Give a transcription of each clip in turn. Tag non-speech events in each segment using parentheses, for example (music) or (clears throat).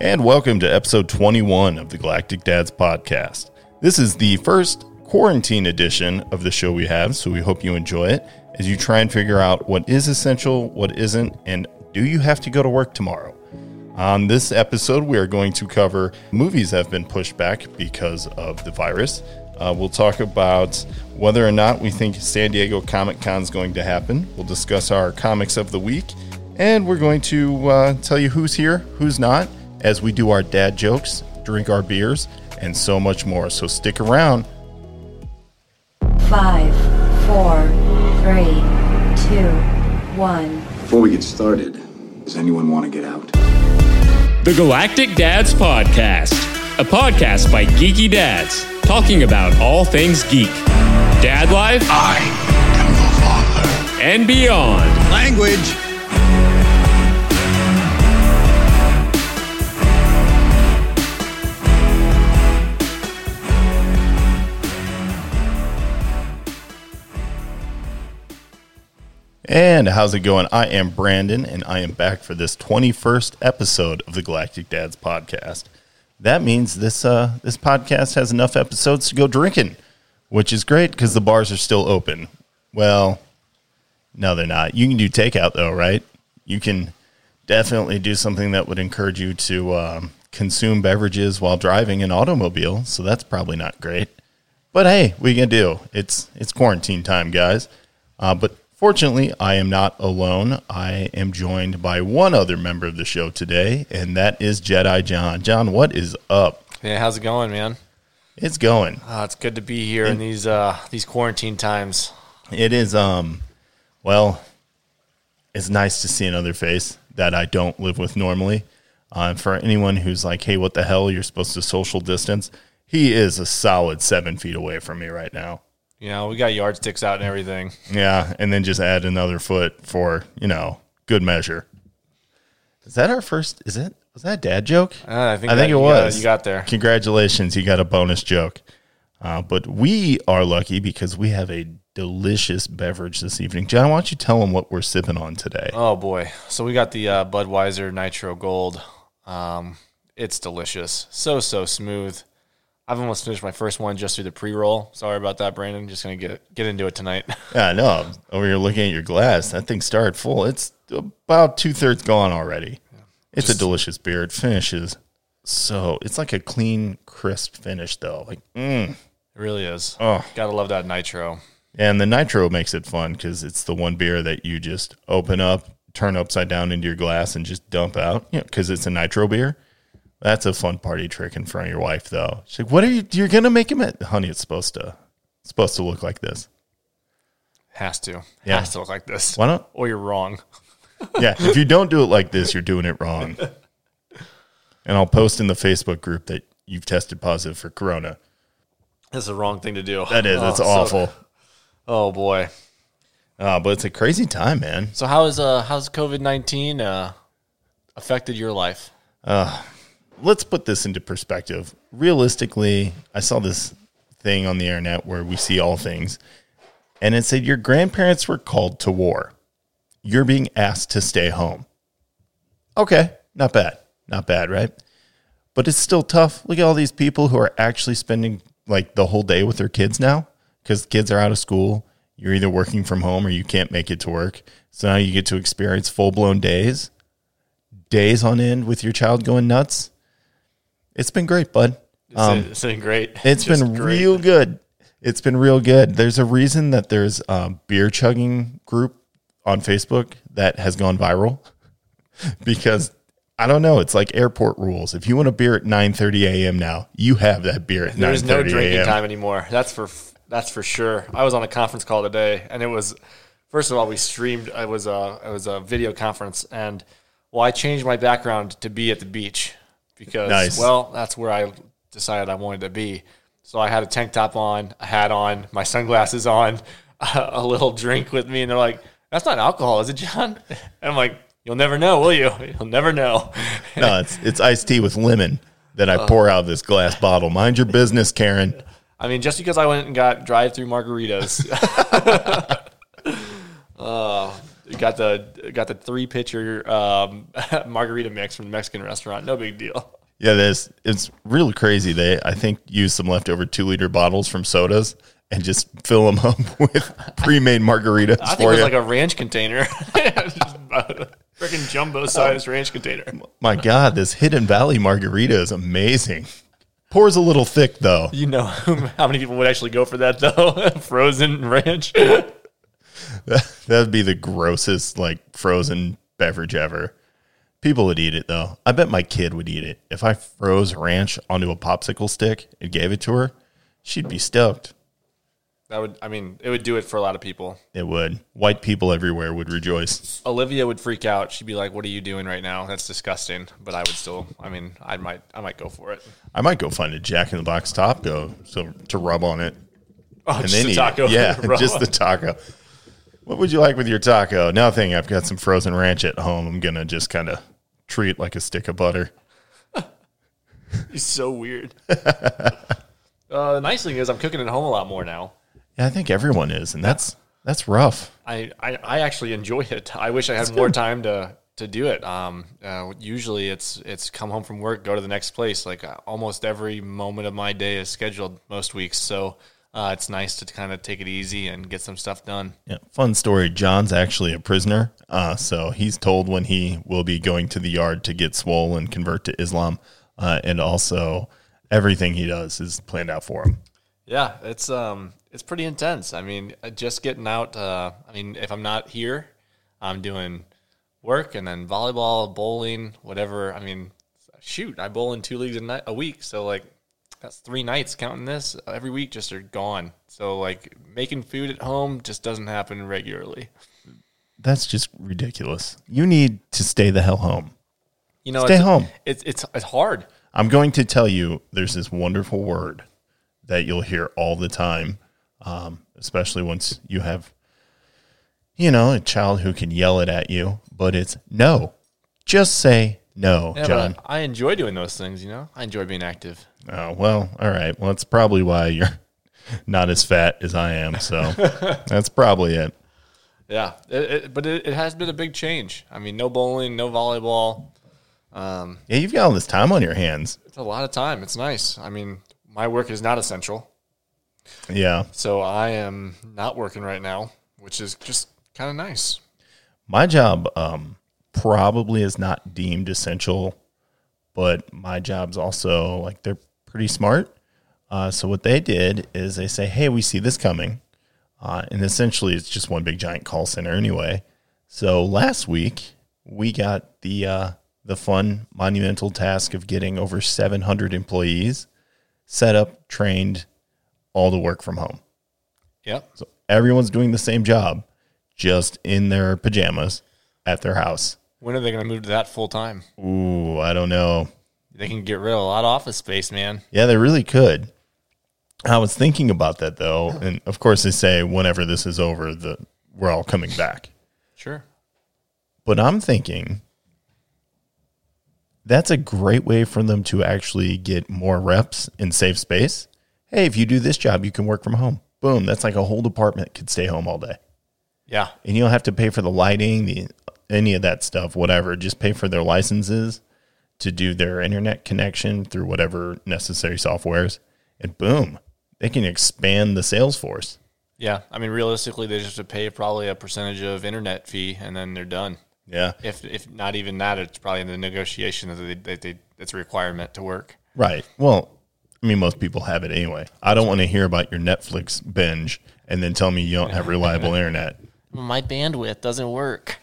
and welcome to episode 21 of the Galactic Dads podcast. This is the first quarantine edition of the show we have, so we hope you enjoy it as you try and figure out what is essential, what isn't, and do you have to go to work tomorrow? On this episode, we are going to cover movies that have been pushed back because of the virus. Uh, we'll talk about whether or not we think San Diego Comic Con is going to happen. We'll discuss our comics of the week, and we're going to uh, tell you who's here, who's not, as we do our dad jokes, drink our beers, and so much more. So stick around. Five, four, three, two, one. Before we get started, does anyone want to get out? The Galactic Dads Podcast, a podcast by geeky dads talking about all things geek, dad life, I am the father. and beyond. Language. And how's it going? I am Brandon, and I am back for this 21st episode of the Galactic Dads podcast. That means this uh, this podcast has enough episodes to go drinking, which is great because the bars are still open. Well, no, they're not. You can do takeout though, right? You can definitely do something that would encourage you to um, consume beverages while driving an automobile. So that's probably not great. But hey, we can do. It's it's quarantine time, guys. Uh, but fortunately, I am not alone. I am joined by one other member of the show today, and that is Jedi John. John, what is up? Yeah, how's it going, man? It's going. Uh, it's good to be here in these uh, these quarantine times. It is. Um, well, it's nice to see another face that I don't live with normally. Uh, for anyone who's like, "Hey, what the hell? You're supposed to social distance." He is a solid seven feet away from me right now. You know, we got yardsticks out and everything. Yeah, and then just add another foot for you know good measure. Is that our first? Is it was that a dad joke? Uh, I think I think that- it you was. got- you got there. Congratulations, you got a bonus joke. Uh, but we are lucky because we have a delicious beverage this evening. John, why don't you tell them what we're sipping on today? Oh boy! So we got the uh, Budweiser Nitro Gold. Um, it's delicious, so so smooth. I've almost finished my first one just through the pre roll. Sorry about that, Brandon. Just gonna get get into it tonight. (laughs) Yeah, no, I'm over here looking at your glass. That thing started full. It's about two thirds gone already. It's a delicious beer. It finishes so. It's like a clean, crisp finish, though. Like, mm. it really is. Oh. Gotta love that Nitro. And the nitro makes it fun because it's the one beer that you just open up, turn upside down into your glass, and just dump out. You know, because it's a nitro beer. That's a fun party trick in front of your wife, though. She's like, "What are you? You're gonna make him at honey? It's supposed to, it's supposed to look like this. Has to. Yeah. Has to look like this. Why not? Or you're wrong. (laughs) Yeah, if you don't do it like this, you're doing it wrong. And I'll post in the Facebook group that you've tested positive for corona. That's the wrong thing to do. That is, Oh, it's so- awful. (laughs) oh boy. Uh, but it's a crazy time, man. So how is uh how's COVID nineteen uh affected your life? Let's put this into perspective. Realistically, I saw this thing on the internet where we see all things, and it said your grandparents were called to war. You're being asked to stay home. Okay, not bad. Not bad, right? But it's still tough. Look at all these people who are actually spending like the whole day with their kids now because kids are out of school. You're either working from home or you can't make it to work. So now you get to experience full blown days, days on end with your child going nuts. It's been great, bud. Um, it's been great. (laughs) It's Just been great. real good. It's been real good. There's a reason that there's a beer chugging group on Facebook that has gone viral (laughs) because I don't know. It's like airport rules. If you want a beer at 9:30 a.m. now, you have that beer at 9:30 There's no drinking time anymore. That's for that's for sure. I was on a conference call today, and it was first of all we streamed. It was a it was a video conference, and well, I changed my background to be at the beach because Nice. well, that's where I decided I wanted to be. So I had a tank top on, a hat on, my sunglasses on, (laughs) a little drink with me, and they're like, "That's not alcohol, is it, John?" And I'm like, "You'll never know, will you? (laughs) You'll never know." No, it's it's iced tea with lemon that I Uh. pour out of this glass bottle. Mind your business, Karen. I mean, just because I went and got drive-through margaritas, (laughs) uh, got the got the three pitcher um, (laughs) margarita mix from the Mexican restaurant. No big deal. Yeah, this it's really crazy. They I think use some leftover two liter bottles from sodas and just fill them up (laughs) with pre-made margaritas I think for it was you. like a ranch container, (laughs) freaking jumbo sized ranch container. My God, this Hidden Valley margarita is amazing. Pours a little thick though. You know how many people would actually go for that though? Frozen ranch. (laughs) That'd be the grossest like frozen beverage ever. People would eat it though. I bet my kid would eat it. If I froze ranch onto a popsicle stick and gave it to her, she'd be stoked. That would, I mean, it would do it for a lot of people. It would. White people everywhere would rejoice. Olivia would freak out. She'd be like, "What are you doing right now? That's disgusting." But I would still, I mean, I might, I might go for it. I might go find a Jack in the Box taco so to rub on it. Oh, and just then eat taco. (laughs) it. Yeah, just the taco. What would you like with your taco? Nothing. I've got some frozen ranch at home. I'm gonna just kind of treat like a stick of butter. (laughs) He's so weird. (laughs) uh, the nice thing is, I'm cooking at home a lot more now. Yeah, I think everyone is, and that's that's rough. I, I, I actually enjoy it. I wish I had more time to to do it. Um, uh, usually it's it's come home from work, go to the next place. Like uh, almost every moment of my day is scheduled most weeks, so uh, it's nice to kind of take it easy and get some stuff done. Yeah, fun story. John's actually a prisoner, uh, so he's told when he will be going to the yard to get swole and convert to Islam, uh, and also everything he does is planned out for him. Yeah, it's um it's pretty intense. I mean, uh, just getting out. Uh, I mean, if I'm not here, I'm doing work and then volleyball, bowling, whatever. I mean, shoot, I bowl in two leagues a night a week, so like that's three nights counting this every week just are gone. So like making food at home just doesn't happen regularly. That's just ridiculous. You need to stay the hell home. You know, Stay it's, home. It's it's it's hard. I'm going to tell you there's this wonderful word that you'll hear all the time, um, especially once you have, you know, a child who can yell it at you, but it's no. Just say no, Yeah, John. I enjoy doing those things. You know, I enjoy being active. Oh, well, all right. Well, that's probably why you're (laughs) not as fat as I am. So (laughs) that's probably it. Yeah, it, it, but it, it has been a big change. I mean, no bowling, no volleyball. Yeah, you've got all this time on your hands. It's a lot of time. It's nice. I mean, my work is not essential, Yeah. so I am not working right now, which is just kind of nice. My job um, probably is not deemed essential, but my job's also like they're pretty smart. Uh, so what they did is they say, "Hey, we see this coming," uh, and essentially it's just one big giant call center anyway. So last week we got the uh, the fun monumental task of getting over 700 employees set up, trained, all to work from home. Yep. So everyone's doing the same job, just in their pajamas at their house. When are they going to move to that full time? Ooh, I don't know. They can get rid of a lot of office space, man. Yeah, they really could. I was thinking about that though, and of course they say whenever this is over, the we're all coming back. Sure. But I'm thinking that's a great way for them to actually get more reps and save space. Hey, if you do this job, you can work from home. Boom, that's like a whole department could stay home all day. Yeah. and you don't have to pay for the lighting, the any of that stuff, whatever. Just pay for their licenses to do their internet connection through whatever necessary softwares, and boom, they can expand the sales force. Yeah. I mean, realistically, they just have to pay probably a percentage of internet fee, and then they're done. Yeah, If if not even that, it's probably in the negotiation that they, that they it's a requirement to work. right. Well, I mean, most people have it anyway. I don't want to hear about your Netflix binge and then tell me you don't have (laughs) reliable internet. My bandwidth doesn't work.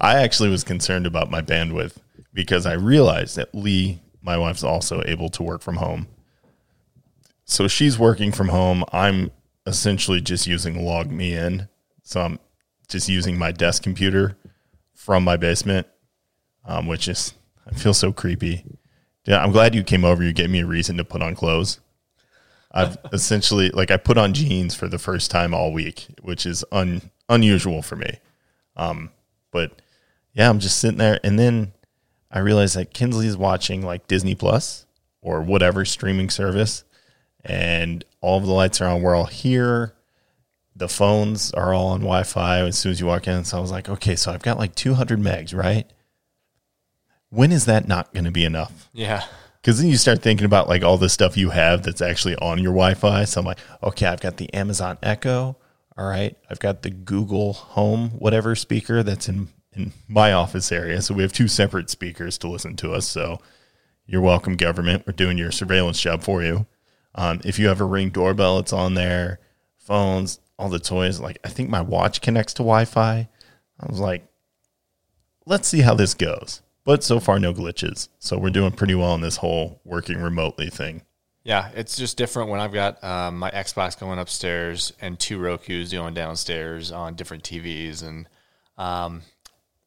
I actually was concerned about my bandwidth because I realized that Lee, my wife's also able to work from home. So she's working from home. I'm essentially just using Log Me In. So I'm just using my desk computer from my basement, um, which is, I feel so creepy. Yeah, I'm glad you came over. You gave me a reason to put on clothes. I've (laughs) essentially, like, I put on jeans for the first time all week, which is un, unusual for me. Um, but yeah, I'm just sitting there, and then I realized that Kinsley's watching like Disney Plus or whatever streaming service, and all of the lights are on. We're all here. the phones are all on Wi-Fi as soon as you walk in. So I was like, okay, so I've got like 200 megs, right? When is that not going to be enough? Yeah. Because then you start thinking about like all the stuff you have that's actually on your Wi-Fi. So I'm like, okay, I've got the Amazon Echo. All right, I've got the Google Home whatever speaker that's in in my office area. So we have two separate speakers to listen to us. So you're welcome, government. We're doing your surveillance job for you. Um, if you have a ring doorbell, it's on there. Phones, all the toys. Like I think my watch connects to Wi-Fi. I was like, let's see how this goes. But so far, no glitches. So we're doing pretty well in this whole working remotely thing. Yeah, it's just different when I've got um, my Xbox going upstairs and two Roku's going downstairs on different TVs, and um,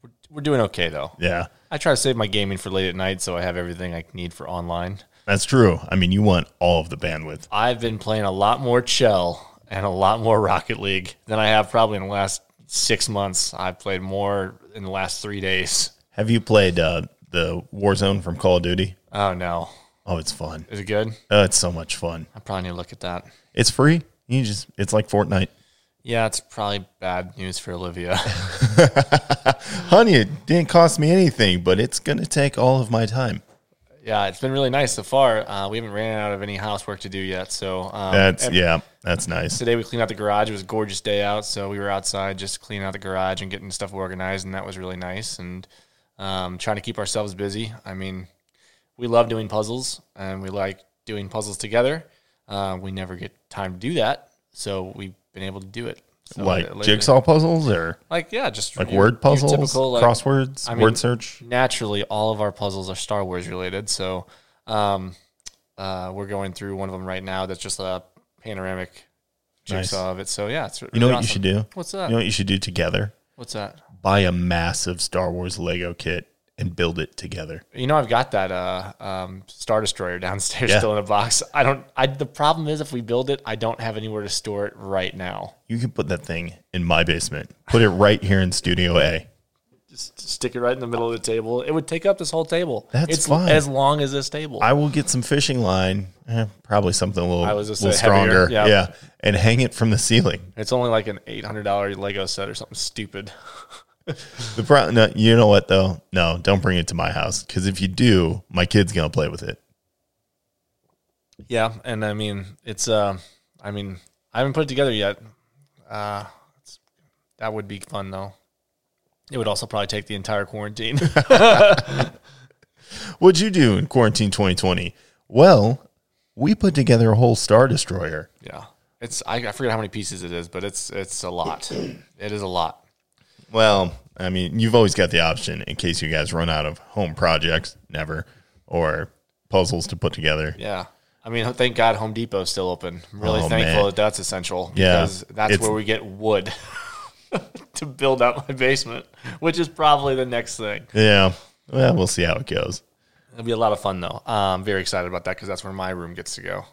we're, we're doing okay though. Yeah, I try to save my gaming for late at night, so I have everything I need for online. that's true. I mean, you want all of the bandwidth. I've been playing a lot more Chell and a lot more Rocket League than I have probably in the last six months. I've played more in the last three days. Have you played uh, the Warzone from Call of Duty? Oh no, Oh, it's fun. is it good? Oh, it's so much fun. I probably need to look at that. It's free. You just it's like Fortnite. Yeah, it's probably bad news for Olivia. (laughs) (laughs) Honey, it didn't cost me anything, but it's gonna take all of my time. yeah, it's been really nice so far. Uh, we haven't ran out of any housework to do yet, so um, That's ev- yeah, that's nice. Today we cleaned out the garage. It was a gorgeous day out, so we were outside just cleaning out the garage and getting stuff organized, and that was really nice. And um, trying to keep ourselves busy. I mean, we love doing puzzles, and we like doing puzzles together. Uh, we never get time to do that, so we've been able to do it. So Like lately- jigsaw puzzles or like yeah, just like your- word puzzles, typical, like- crosswords, I mean, word search. naturally all of our puzzles are Star Wars related. So um, uh, we're going through one of them right now that's just a panoramic jigsaw Nice. of it. So yeah, it's You know really what you should do? What's that? You know what you should do together? What's that? Buy a massive Star Wars Lego kit and build it together. You know, I've got that uh, um, Star Destroyer downstairs Yeah. still in a box. I don't. I the problem is if we build it, I don't have anywhere to store it right now. You can put that thing in my basement. Put it right here in Studio A. Just stick it right in the middle of the table. It would take up this whole table. That's it's fine. as long as this table. I will get some fishing line, eh, probably something a little, I was just little heavier, stronger. yeah. yeah, and hang it from the ceiling. it's only like an eight hundred dollar Lego set or something stupid. (laughs) The pro- no, you know what though? No, don't bring it to my house because if you do, my kid's gonna play with it. Yeah, and I mean it's. Uh, I mean I haven't put it together yet. Uh, it's, that would be fun though. It would also probably take the entire quarantine. (laughs) What'd you do in quarantine 2020? Well, we put together a whole Star Destroyer. yeah, it's. I, I forget how many pieces it is, but it's it's a lot. It is a lot. Well, I mean, you've always got the option in case you guys run out of home projects, never, or puzzles to put together. Yeah. I mean, thank God Home Depot's still open. I'm really Oh, thankful man. that that's essential. Yeah. Because that's where we get wood (laughs) to build out my basement, which is probably the next thing. Yeah. Well, we'll see how it goes. It'll be a lot of fun, though. Uh, I'm very excited about that because that's where my room gets to go.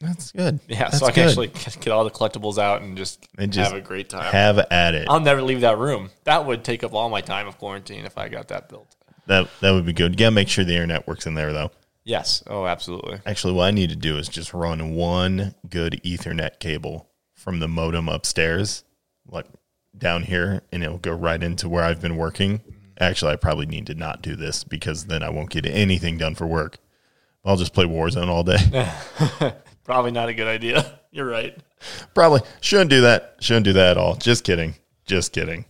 That's good. Yeah. That's so I can good. actually (laughs) get all the collectibles out and just, And just have a great time. have at it. I'll never leave that room. That would take up all my time of quarantine if I got that built. That that would be good. You gotta make sure the internet works in there though. Yes. Oh, absolutely. Actually, what I need to do is just run one good Ethernet cable from the modem upstairs, like down here, and it'll go right into where I've been working. Actually, I probably need to not do this because then I won't get anything done for work. I'll just play Warzone all day. (laughs) (laughs) Probably not a good idea. (laughs) You're right. probably shouldn't do that. Shouldn't do that at all. Just kidding. Just kidding.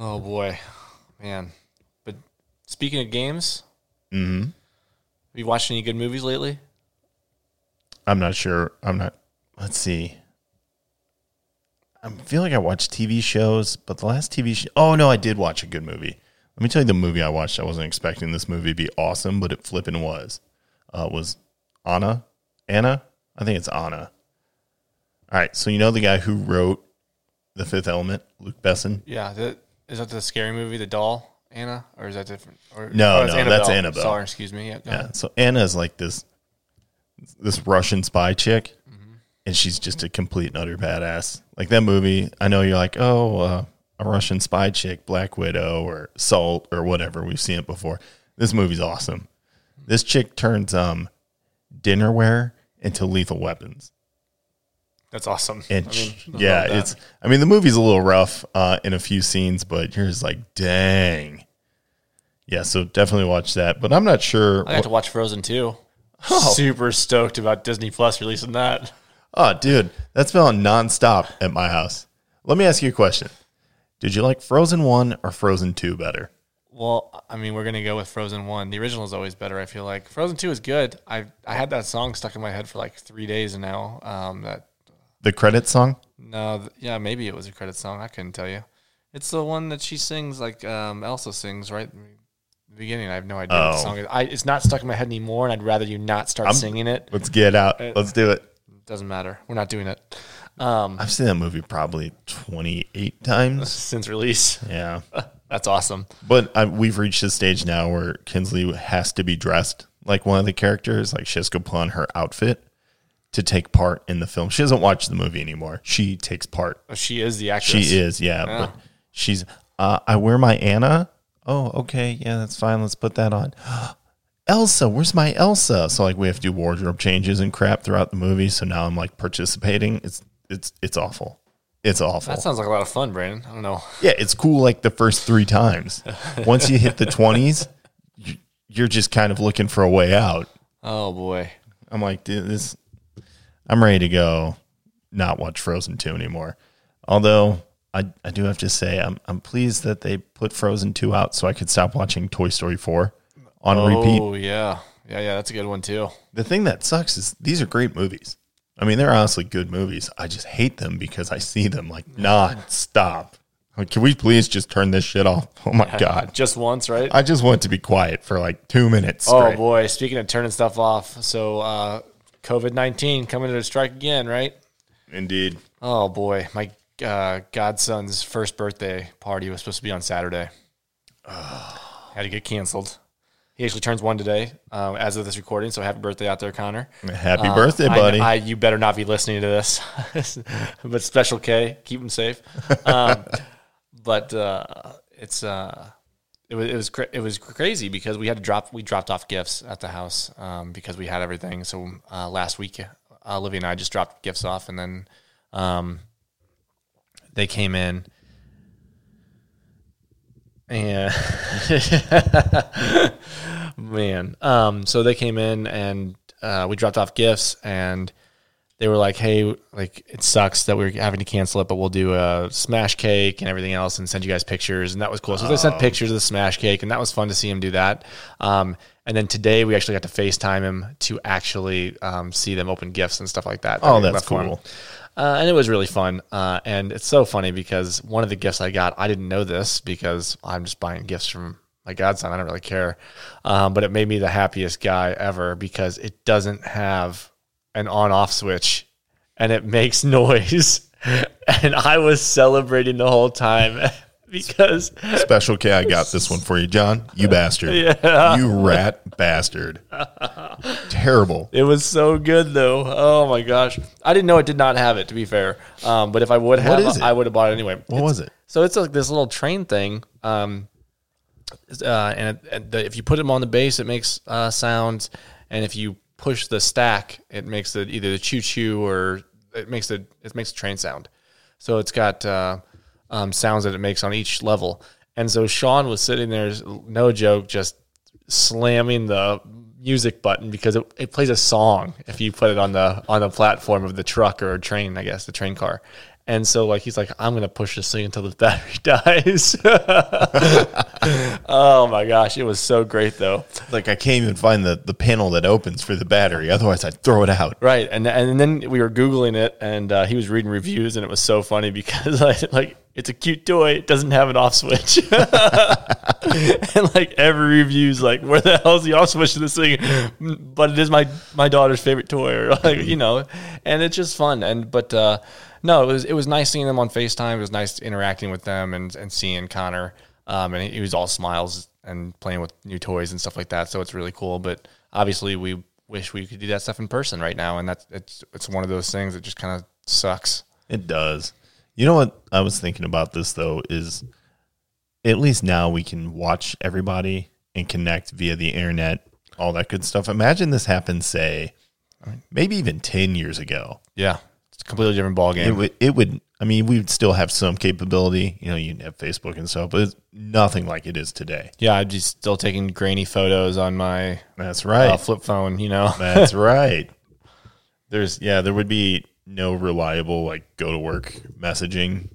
Oh boy, man. But speaking of games, mm-hmm. have you watched any good movies lately? I'm not sure. I'm not. Let's see. I feel like I watched TV shows, but the last TV show. Oh no, I did watch a good movie. Let me tell you the movie I watched. I wasn't expecting this movie to be awesome, but it flipping was. Uh, was Anna? Anna? I think it's Anna. All right, so you know the guy who wrote The Fifth Element, Luc Besson. Yeah, that, is that the scary movie, The Doll, Anna, or is that different? Or, No, oh, no, that's Annabelle. Sorry, excuse me. Yeah, Yeah. So Anna is like this this Russian spy chick, and she's just a complete and utter badass. Like that movie, I know you're like, oh, uh, a Russian spy chick, Black Widow, or Salt, or whatever. We've seen it before. This movie's awesome. This chick turns um dinnerware into lethal weapons. That's awesome. And I mean, I yeah, love it's. I mean, the movie's a little rough uh, in a few scenes, but you're just like, dang. Yeah, so definitely watch that. But I'm not sure. I got to watch Frozen too. Super stoked about Disney Plus releasing that. Oh, dude, that's been on nonstop at my house. Let me ask you a question. Did you like Frozen 1 or Frozen 2 better? Well, I mean, we're gonna go with Frozen One. The original is always better. I feel like Frozen Two is good. I I had that song stuck in my head for like three days now. Um, that The credit song? no, th- yeah, maybe it was a credit song. I couldn't tell you. It's the one that she sings, like um, Elsa sings, right? in the Beginning. I have no idea what the Oh. song is. I, it's not stuck in my head anymore, and I'd rather you not start singing it. Let's get out. Uh, Let's do it. Doesn't matter. We're not doing it um, I've seen that movie probably 28 times. (laughs) since release. Yeah. (laughs) That's awesome. But I, we've reached a stage now where Kinsley has to be dressed like one of the characters. Like she has to put on her outfit to take part in the film. She doesn't watch the movie anymore. She takes part. Oh, She is the actress. She is, yeah. But she's, uh, I wear my Anna. Oh, okay. Yeah, that's fine. Let's put that on. (gasps) Elsa, where's my Elsa? So like we have to do wardrobe changes and crap throughout the movie. So now I'm like participating. It's it's it's awful. It's awful. That sounds like a lot of fun, Brandon. I don't know. yeah, it's cool like the first three times. (laughs) Once you hit the twenties, you're just kind of looking for a way out. Oh boy. I'm like, dude, this. I'm ready to go. Not watch Frozen two anymore. Although I I do have to say I'm I'm pleased that they put Frozen two out so I could stop watching Toy Story four on repeat. Oh yeah, yeah, yeah. That's a good one too. The thing that sucks is these are great movies. I mean, they're honestly good movies. I just hate them because I see them like non-stop. Like, can we please just turn this shit off? Oh my god. Just once, right? I just want to be quiet for like two minutes. oh straight. boy. Speaking of turning stuff off, so uh, COVID nineteen coming to strike again, right? Indeed. Oh boy, my uh, godson's first birthday party was supposed to be on Saturday. (sighs) Had to get canceled. He actually turns one today, um, as of this recording. So happy birthday out there, Connor. Happy birthday, buddy. I, you better not be listening to this, (laughs) but Special K, keep him safe. Um, (laughs) but uh, it's uh, it was it was cra- it was crazy because we had to drop we dropped off gifts at the house um, because we had everything. So uh, last week, uh, Olivia and I just dropped gifts off, and then um, they came in. And (laughs) man, um, so they came in and uh, we dropped off gifts, and they were like, "Hey, like it sucks that we're having to cancel it, but we'll do a smash cake and everything else, and send you guys pictures." And that was cool. So they sent pictures of the smash cake, and that was fun to see him do that. Um, and then today we actually got to Facetime him to actually um, see them open gifts and stuff like that. Oh, that's cool. him. Uh, and it was really fun. Uh, and it's so funny because one of the gifts I got, I didn't know this because I'm just buying gifts from my godson. I don't really care. Um, but it made me the happiest guy ever because it doesn't have an on off switch and it makes (laughs) noise. (laughs) and I was celebrating the whole time (laughs) because Special K, I got this one for you, John. You bastard. Yeah. You rat bastard. Terrible. it was so good though. Oh my gosh. I didn't know it did not have it to be fair. Um, but if I would have. I would have bought it anyway. What was it? So it's like this little train thing, um, uh, and, it, and the, if you put them on the base, it makes uh, sounds, and if you push the stack, it makes the either the choo choo or it makes the it makes a train sound. So it's got uh, um, sounds that it makes on each level. And so Sean was sitting there, no joke, just slamming the music button because it, it plays a song if you put it on the on the platform of the truck or train, I guess, the train car. And so like he's like, I'm gonna push this thing until the (laughs) battery dies. (laughs) oh my gosh, it was so great though. Like I can't even find the, the panel that opens for the battery. Otherwise, I'd throw it out. Right, and and then we were googling it, and uh, he was reading reviews, and it was so funny because (laughs) I, like it's a cute toy, it doesn't have an off switch, and like every review's like, where the hell's the off switch to this thing? But it is my my daughter's favorite toy, or like you know, and it's just fun. And but uh, no, it was it was nice seeing them on Facetime. It was nice interacting with them and and seeing Connor. Um, and he was all smiles and playing with new toys and stuff like that. So it's really cool. But obviously, we wish we could do that stuff in person right now, and that's it's it's one of those things that just kind of sucks. It does. You know what I was thinking about this though is at least now we can watch everybody and connect via the internet, all that good stuff. Imagine this happened, say, maybe even 10 years ago. Yeah, It's a completely different ball It game. would, it would, I mean, we would still have some capability. You know, you'd have Facebook and stuff, but it's nothing like it is today. yeah, I'd be still taking grainy photos on my That's right. uh, flip phone. You know, (laughs) That's right. There's, yeah, there would be no reliable, like, go to work messaging.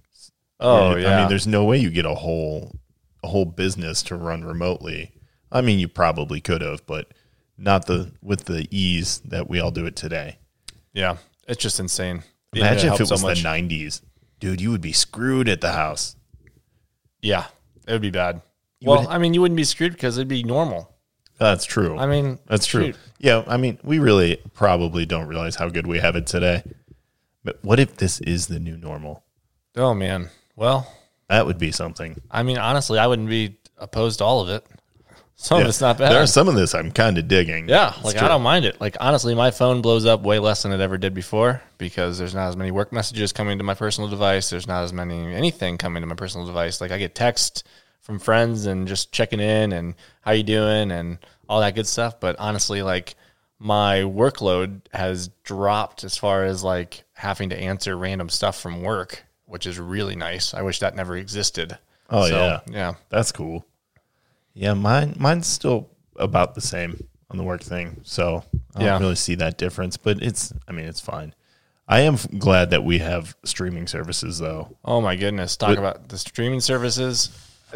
oh I yeah, mean, there's no way you get a whole, a whole business to run remotely. I mean, you probably could have, but not the, with the ease that we all do it today. yeah, it's just insane. Imagine if it was so the 90s. Dude, you would be screwed at the house. Yeah, it would be bad. Well, would- I mean, you wouldn't be screwed because it'd be normal. That's true. I mean, That's true. shoot. Yeah, I mean, we really probably don't realize how good we have it today. But what if this is the new normal? Oh man. Well, That would be something. I mean, honestly, I wouldn't be opposed to all of it. Some Yeah. of it's not bad. There are some of this I'm kind of digging. Yeah, It's like true. I don't mind it. Like honestly, my phone blows up way less than it ever did before because there's not as many work messages coming to my personal device. There's not as many anything coming to my personal device. Like I get texts from friends and just checking in and how you doing and all that good stuff. But honestly, like my workload has dropped as far as like having to answer random stuff from work, which is really nice. I wish that never existed. Oh, So, yeah. yeah. That's cool. Yeah, mine mine's still about the same on the work thing. So I don't really see that difference, but it's I mean, it's fine. I am glad that we have streaming services though. Oh my goodness! Talk But- about the streaming services.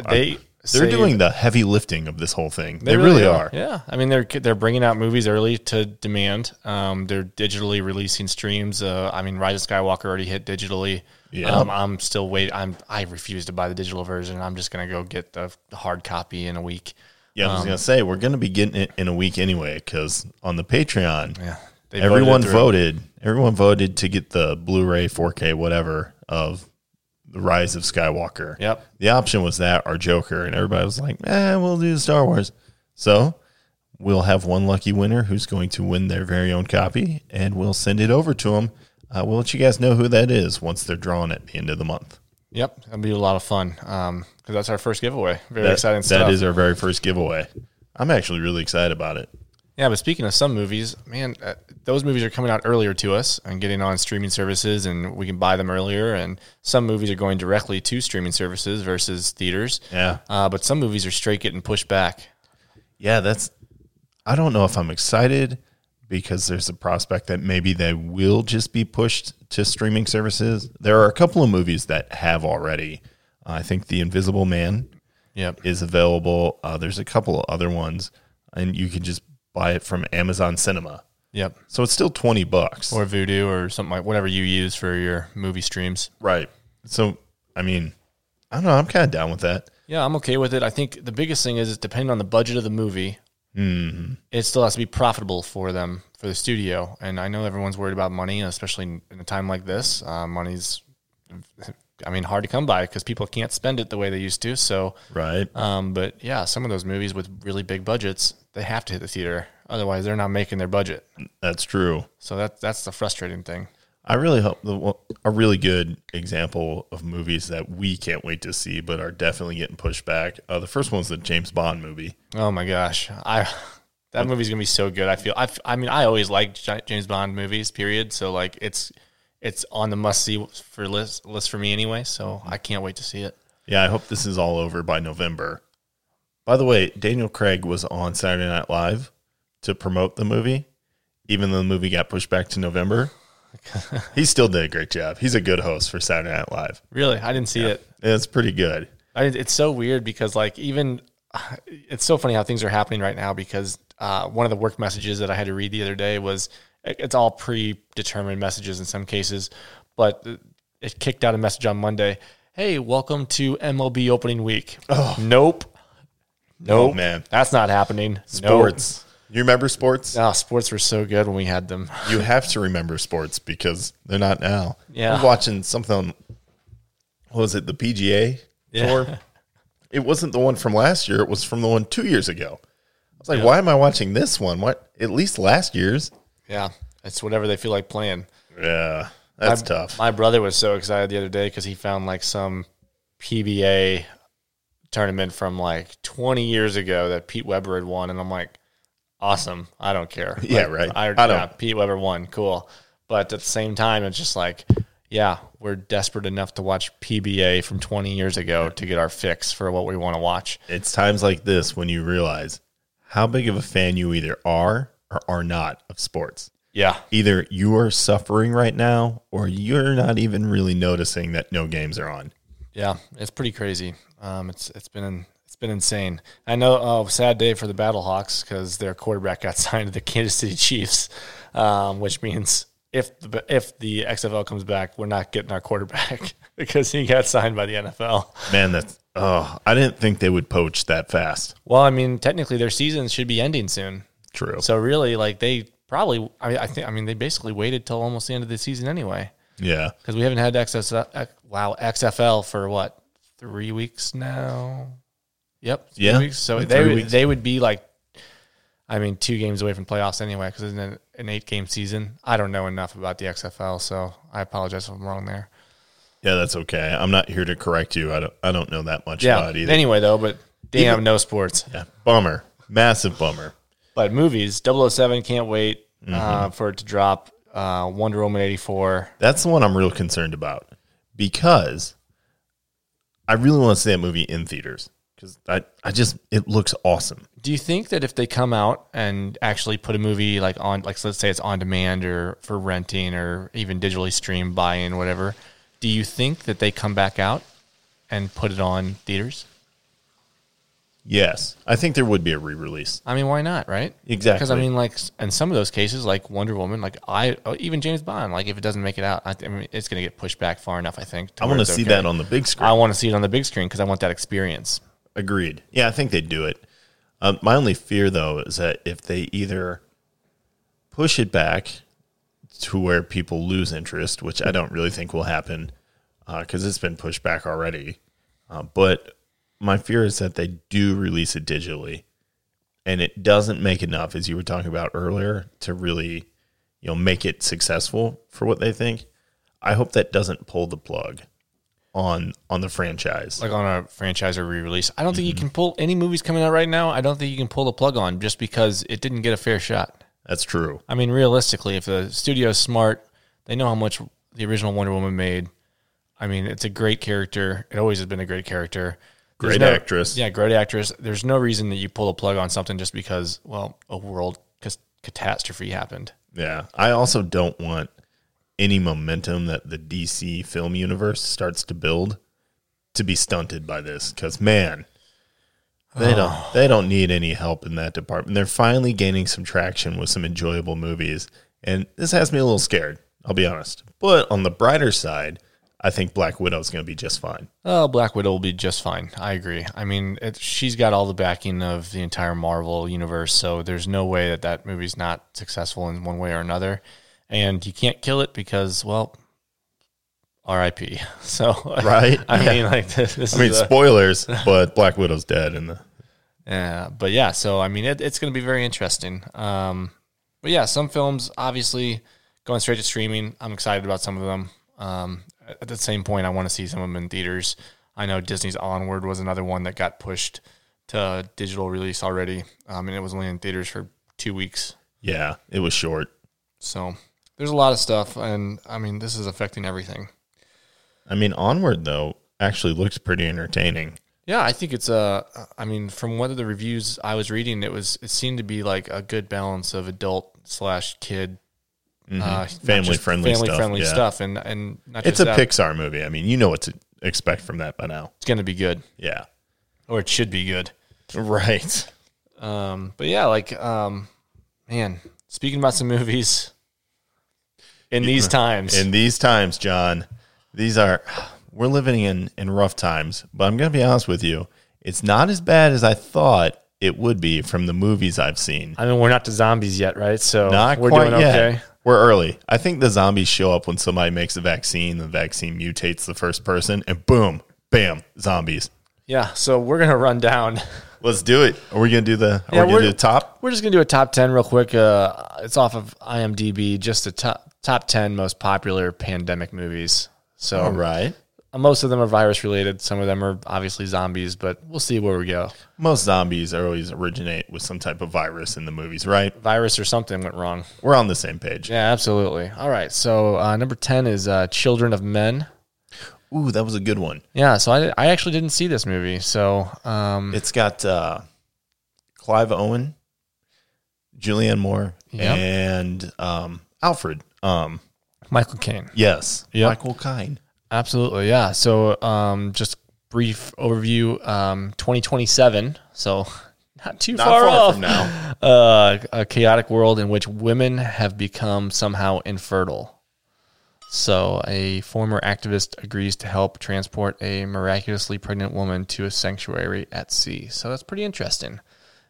They They're save- doing the heavy lifting of this whole thing. They, really, are. Yeah, I mean they're they're bringing out movies early to demand. Um, they're digitally releasing streams. Uh, I mean, Rise of Skywalker already hit digitally. Yeah. Um, I'm still wait. I'm I refuse to buy the digital version. I'm just gonna go get the hard copy in a week. Yeah, I was gonna say we're gonna be getting it in a week anyway because on the Patreon, Yeah, everyone voted voted. Everyone voted to get the Blu-ray, 4K, whatever of the Rise of Skywalker. Yep. The option was that or Joker, and everybody was like, "Eh, we'll do Star Wars." So we'll have one lucky winner who's going to win their very own copy, and we'll send it over to them. Uh, we'll let you guys know who that is once they're drawn at the end of the month. Yep, that'll be a lot of fun. Um, because that's our first giveaway. Very That- exciting stuff. That is our very first giveaway. I'm actually really excited about it. Yeah, but speaking of some movies, man, uh, those movies are coming out earlier to us and getting on streaming services, and we can buy them earlier. And some movies are going directly to streaming services versus theaters. Yeah. Uh, but some movies are straight getting pushed back. yeah, that's. I don't know if I'm excited because there's a prospect that maybe they will just be pushed to streaming services. There are a couple of movies that have already. I think The Invisible Man Yep. is available. Uh, there's a couple of other ones, and you can just buy it from Amazon Cinema. Yep. So it's still twenty bucks. Or Vudu or something like whatever you use for your movie streams. right. So I mean, I don't know. I'm kind of down with that. Yeah, I'm okay with it. I think the biggest thing is, is depending on the budget of the movie, Mm-hmm. it still has to be profitable for them for the studio. And I know everyone's worried about money, especially in a time like this. Uh, money's, I mean, hard to come by because people can't spend it the way they used to. So, Right. um, but yeah, some of those movies with really big budgets, they have to hit the theater. Otherwise, they're not making their budget. That's true. So that that's the frustrating thing. I really hope the, a really good example of movies that we can't wait to see, but are definitely getting pushed back. Uh, the first one's the James Bond movie. Oh my gosh, I that movie's gonna be so good. I feel. I, I mean, I always like James Bond movies. Period. So like, it's it's on the must see for list list for me anyway. So I can't wait to see it. Yeah, I hope this is all over by November. By the way, Daniel Craig was on Saturday Night Live to promote the movie, even though the movie got pushed back to November. (laughs) he still did a great job. He's a good host for Saturday Night Live. Really, I didn't see it. It's pretty good. I, it's so weird because like even (sighs) it's so funny how things are happening right now because uh, one of the work messages that I had to read the other day was it's all predetermined messages in some cases, but it kicked out a message on Monday. Hey, welcome to MLB opening week. Nope. Nope, Oh, man. that's not happening. Nope. You remember sports? Oh, sports were so good when we had them. You have to remember sports because they're not now. Yeah. I'm watching something. What was it? The PGA Yeah. tour. It wasn't the one from last year. It was from the one two years ago. I was like, why am I watching this one? What? At least last year's. Yeah, it's whatever they feel like playing. Yeah, that's my, tough. My brother was so excited the other day because he found like some PBA tournament from like 20 years ago that Pete Weber had won, and I'm like, awesome. I don't care. (laughs) Yeah, Like, right. I, I don't- yeah, Pete Weber won. Cool. But at the same time, it's just like, yeah, we're desperate enough to watch PBA from 20 years ago to get our fix for what we want to watch. It's times like this when you realize how big of a fan you either are or are not of sports. Yeah. Either you are suffering right now or you're not even really noticing that no games are on. Yeah, it's pretty crazy. Um, it's it's been been insane. I know. Oh, sad day for the Battlehawks because their quarterback got (laughs) signed to the Kansas City Chiefs, um, which means if the if the XFL comes back, we're not getting our quarterback (laughs) because he got signed by the NFL. Man, that's oh, I didn't think they would poach that fast. Well, I mean, technically their season should be ending soon. True. So really, like they probably, I, I think, I mean, they basically waited till almost the end of the season anyway yeah. because we haven't had XFL, wow XFL for what three weeks now. Yep, Yeah, weeks. So like they would, weeks. they would be like, I mean, two games away from playoffs anyway because it's an, an eight game season. I don't know enough about the XFL, so I apologize if I'm wrong there. Yeah, that's okay. I'm not here to correct you. I don't I don't know that much Yeah. about it either. Anyway, though, but damn, Even- no sports. yeah. Bummer. Massive bummer. But movies, 007, can't wait Mm-hmm. uh, for it to drop. Uh, Wonder Woman 84. That's the one I'm real concerned about because I really want to see that movie in theaters because I, I just it looks awesome. Do you think that if they come out and actually put a movie like on, like so let's say it's on demand or for renting or even digitally streamed, buy in, whatever, do you think that they come back out and put it on theaters? Yes, I think there would be a re-release. I mean, why not, right? Exactly. Because I mean, like in some of those cases, like Wonder Woman, like I, oh, even James Bond, like if it doesn't make it out, I, I mean, it's going to get pushed back far enough. I think. I want to see that on the big screen. I want to see it on the big screen because I want that experience. Agreed. Yeah, I think they'd do it. Um, my only fear, though, is that if they either push it back to where people lose interest, which I don't really think will happen because it's been pushed back already. Uh, but my fear is that they do release it digitally and it doesn't make enough, as you were talking about earlier, to really you know make it successful for what they think. I hope that doesn't pull the plug on on the franchise. like on a franchise or re-release. I don't think you Mm-hmm. can pull any movies coming out right now. I don't think you can pull the plug on just because it didn't get a fair shot. That's true. I mean, realistically, if the studio's smart, they know how much the original Wonder Woman made. I mean, it's a great character. It always has been a great character. There's Great no- actress. Yeah, great actress. There's no reason that you pull a plug on something just because, well, a world catastrophe happened. Yeah. I also don't want any momentum that the DC film universe starts to build to be stunted by this cuz man they don't oh. they don't need any help in that department. They're finally gaining some traction with some enjoyable movies and this has me a little scared, I'll be honest. But on the brighter side, I think Black widow is going to be just fine. Oh, Black Widow will be just fine. I agree. I mean, it, she's got all the backing of the entire Marvel universe, so there's no way that that movie's not successful in one way or another. And you can't kill it because, well, R.I.P. (laughs) So, Right? I Yeah. mean, like this. this I mean, a- spoilers, (laughs) but Black Widow's dead in the yeah, but yeah. So, I mean, it, it's going to be very interesting. Um, but yeah, some films obviously going straight to streaming. I'm excited about some of them. Um, at the same point, I want to see some of them in theaters. I know Disney's Onward was another one that got pushed to digital release already, um, and it was only in theaters for two weeks. Yeah, it was short. So there's a lot of stuff, and I mean, this is affecting everything. I mean, Onward though actually looks pretty entertaining. Yeah, I think it's a. I mean, from what of the reviews I was reading, it was it seemed to be like a good balance of adult slash kid, uh, not just Family-friendly family stuff, friendly yeah. stuff, and and not It's just a that, Pixar movie. I mean, you know what to expect from that by now. It's going to be good, Yeah. or it should be good. Right. Um, but yeah, like um, man, speaking about some (laughs) movies in these (laughs) times, In these times, John, these are we're living in in rough times, but I'm going to be honest with you. It's not as bad as I thought it would be from the movies I've seen. I mean, we're not to zombies yet, right? So Not we're quite doing yet. okay. We're early. I think the zombies show up when somebody makes a vaccine. The vaccine mutates the first person, and boom, bam, zombies. Yeah, so we're gonna run down. Let's do it. Are we gonna do the? Are Yeah, we gonna do the top? We're just gonna do a top ten real quick. Uh, it's off of IMDb, just the top top ten most popular pandemic movies. So All right. most of them are virus related. Some of them are obviously zombies, but we'll see where we go. Most zombies always originate with some type of virus in the movies, right? Virus or something went wrong. We're on the same page. Yeah, absolutely. All right. So uh, number 10 is uh, Children of Men. Ooh, that was a good one. Yeah. So I, I actually didn't see this movie. So um, It's got uh, Clive Owen, Julianne Moore, Yep. and um, Alfred. Um, Michael Caine. yes, Yep. Michael Caine. Absolutely. Yeah. So um, just brief overview um, 2027. So not too Not far, far off. from now. (laughs) uh, a chaotic world in which women have become somehow infertile. So, a former activist agrees to help transport a miraculously pregnant woman to a sanctuary at sea. So, that's pretty interesting.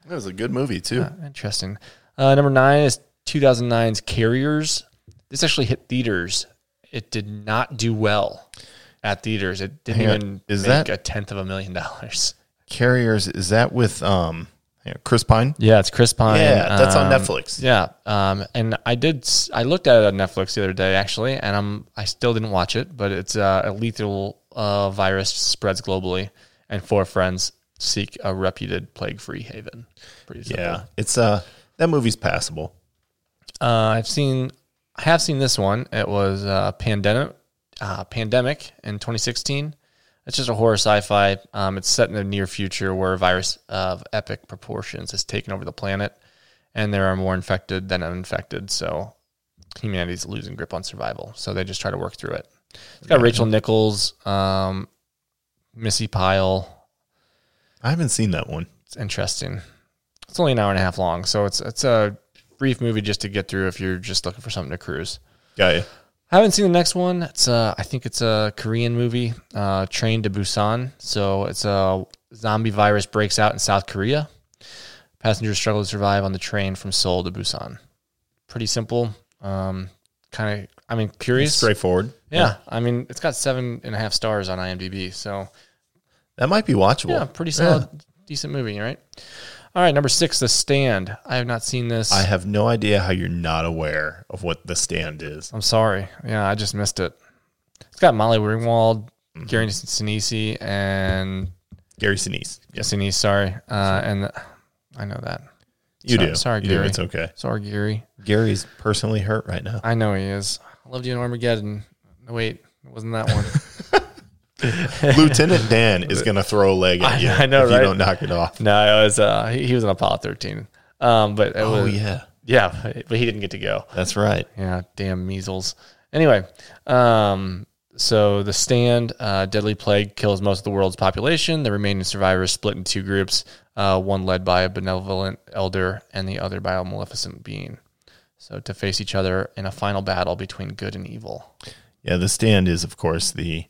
That was a good movie too. Interesting. Uh, number nine is 2009's Carriers. This actually hit theaters. It did not do well at theaters. It didn't Hang on. even Is make that- a tenth of a million dollars. Carriers is that with um, yeah, Chris Pine? Yeah, it's Chris Pine. Yeah, that's on um, Netflix. Yeah, um, and I did. s- I looked at it on Netflix the other day actually, and I'm I still didn't watch it, but it's uh, a lethal uh, virus spreads globally, and four friends seek a reputed plague-free haven. Pretty simple. Yeah, it's uh, that movie's passable. Uh, I've seen. I have seen this one. It was uh, pandemic. Uh, pandemic in 2016. It's just a horror sci-fi. Um, it's set in the near future where a virus of epic proportions has taken over the planet, and there are more infected than uninfected. So humanity's losing grip on survival. So they just try to work through it. It's got Rachel Nichols, um, Missi Pyle. I haven't seen that one. It's interesting. It's only an hour and a half long, so it's it's a brief movie just to get through if you're just looking for something to cruise. Got you. I haven't seen the next one. It's uh, I think it's a Korean movie, uh, Train to Busan. So it's a zombie virus breaks out in South Korea. Passengers struggle to survive on the train from Seoul to Busan. Pretty simple. Um, kind of, I mean, curious. Straightforward. Yeah, I mean, it's got seven and a half stars on IMDb. So That might be watchable. yeah, pretty solid, decent movie, right? All right, number six, The Stand. I have not seen this. I have no idea how you're not aware of what the stand is. I'm sorry. Yeah, I just missed it. It's got Molly Ringwald, Mm-hmm. Gary Sinise, and Gary Sinise. yes, Sinise. Sorry, uh, and I know that. You Sorry- do. Sorry, you Gary. do. It's okay. Sorry, Gary. Gary's personally hurt right now. I know he is. I loved you in Armageddon. No, wait, it wasn't that one. (laughs) (laughs) Lieutenant Dan is going to throw a leg at you I know, if right? you don't knock it off. no, it was. Uh, he, he was on Apollo 13. Um, but it Oh, was, yeah. yeah, but he didn't get to go. That's right. Yeah, damn measles. Anyway, um, so the stand, uh, deadly plague kills most of the world's population. The remaining survivors split in two groups, uh, one led by a benevolent elder and the other by a maleficent being. So to face each other in a final battle between good and evil. Yeah, The Stand is, of course, the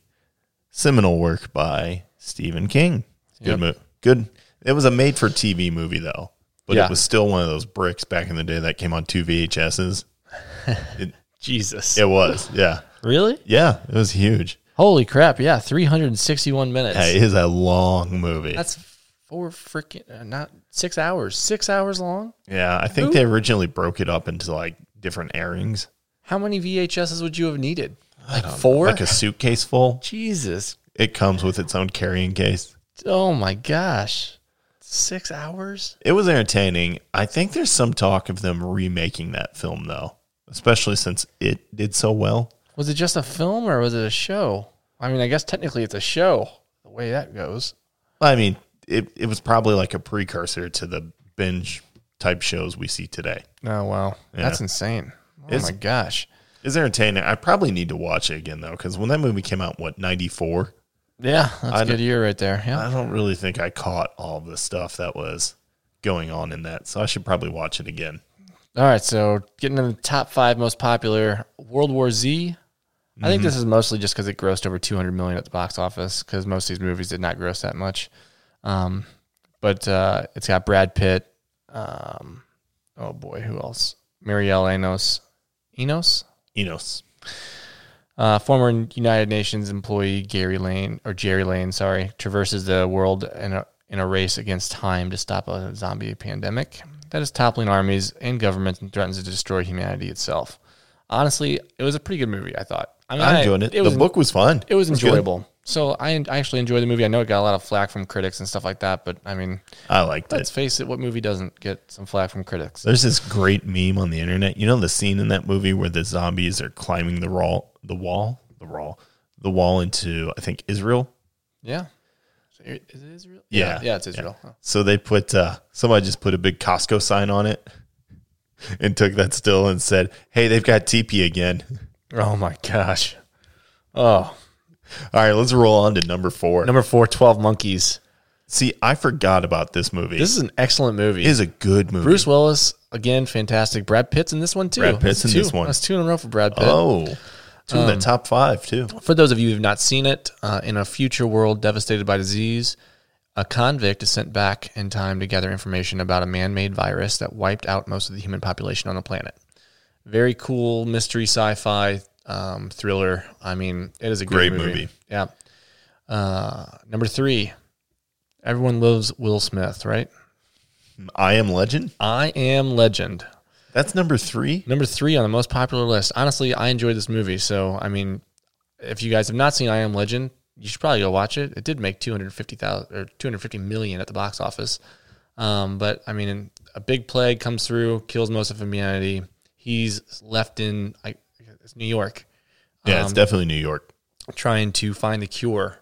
seminal work by Stephen King. Good Yep. mo- Good. It was a made-for-TV movie, though, but Yeah. it was still one of those bricks back in the day that came on two VHSs. (laughs) Jesus. It was, yeah, Really? yeah. It was huge. Holy crap. Yeah, 361 minutes. Yeah, it is a long movie. That's four freaking, uh, not six hours. Six hours long? yeah, I think they originally broke it up into like different airings, How many VHSs would you have needed? Like four? like a suitcase full. Jesus. It comes with its own carrying case. Oh my gosh. Six hours? It was entertaining. I think there's some talk of them remaking that film though, especially since it did so well. Was it just a film or was it a show? I mean, I guess technically it's a show, the way that goes. I mean, it it was probably like a precursor to the binge type shows we see today. Oh, wow. That's insane. Oh It's- my gosh. It's entertaining. I probably need to watch it again though, because when that movie came out, what ninety four, Yeah, that's I a good year right there. Yeah. I don't really think I caught all the stuff that was going on in that. So I should probably watch it again. All right, so getting into the top five most popular World War Z. I think this is mostly just because it grossed over 200 million at the box office because most of these movies did not gross that much. Um, but uh, it's got Brad Pitt. Um, oh boy, who else? Mireille Enos. Enos? Enos. Uh, former United Nations employee Gary Lane or Gerry Lane, sorry, traverses the world in a in a race against time to stop a zombie pandemic that is toppling armies and governments and threatens to destroy humanity itself. Honestly, it was a pretty good movie. I thought. I mean, I I- enjoyed it. It was the book was fun. it was good. enjoyable. So I, I actually enjoy the movie. I know it got a lot of flack from critics and stuff like that, but I mean, I liked it. let's face it, what movie doesn't get some flack from critics? There's this great meme on the internet. You know the scene in that movie where the zombies are climbing the wall, the wall, the wall, the wall into I think Israel. Yeah. Is it Israel? Yeah. Yeah, it's Israel. Huh. So they put uh, somebody just put a big Costco sign on it (laughs) and took that still and said, "Hey, they've got TP again." Oh my gosh. Oh, All right, let's roll on to number four. number four, 12 Monkeys. See, I forgot about this movie. This is an excellent movie. It is a good movie. Bruce Willis, again, fantastic. Brad Pitt's in this one too. Brad Pitt's That's in this one. That's two in a row for Brad Pitt. oh, two in the top five too. For those of you who have not seen it, uh, in a future world devastated by disease, a convict is sent back in time to gather information about a man made virus that wiped out most of the human population on the planet. Very cool mystery sci fi um, thriller. I mean, it is a Great movie. movie. Yeah. Uh, number three, everyone loves Will Smith, right? I Am Legend. I Am Legend. That's number three. Number three on the most popular list. Honestly, I enjoyed this movie. So, I mean, if you guys have not seen I Am Legend, you should probably go watch it. It did make two hundred fifty thousand or two hundred fifty million at the box office. Um, but I mean, a big plague comes through, kills most of humanity. He's left in I, it's New York, Yeah, it's Um, definitely New York. trying to find the cure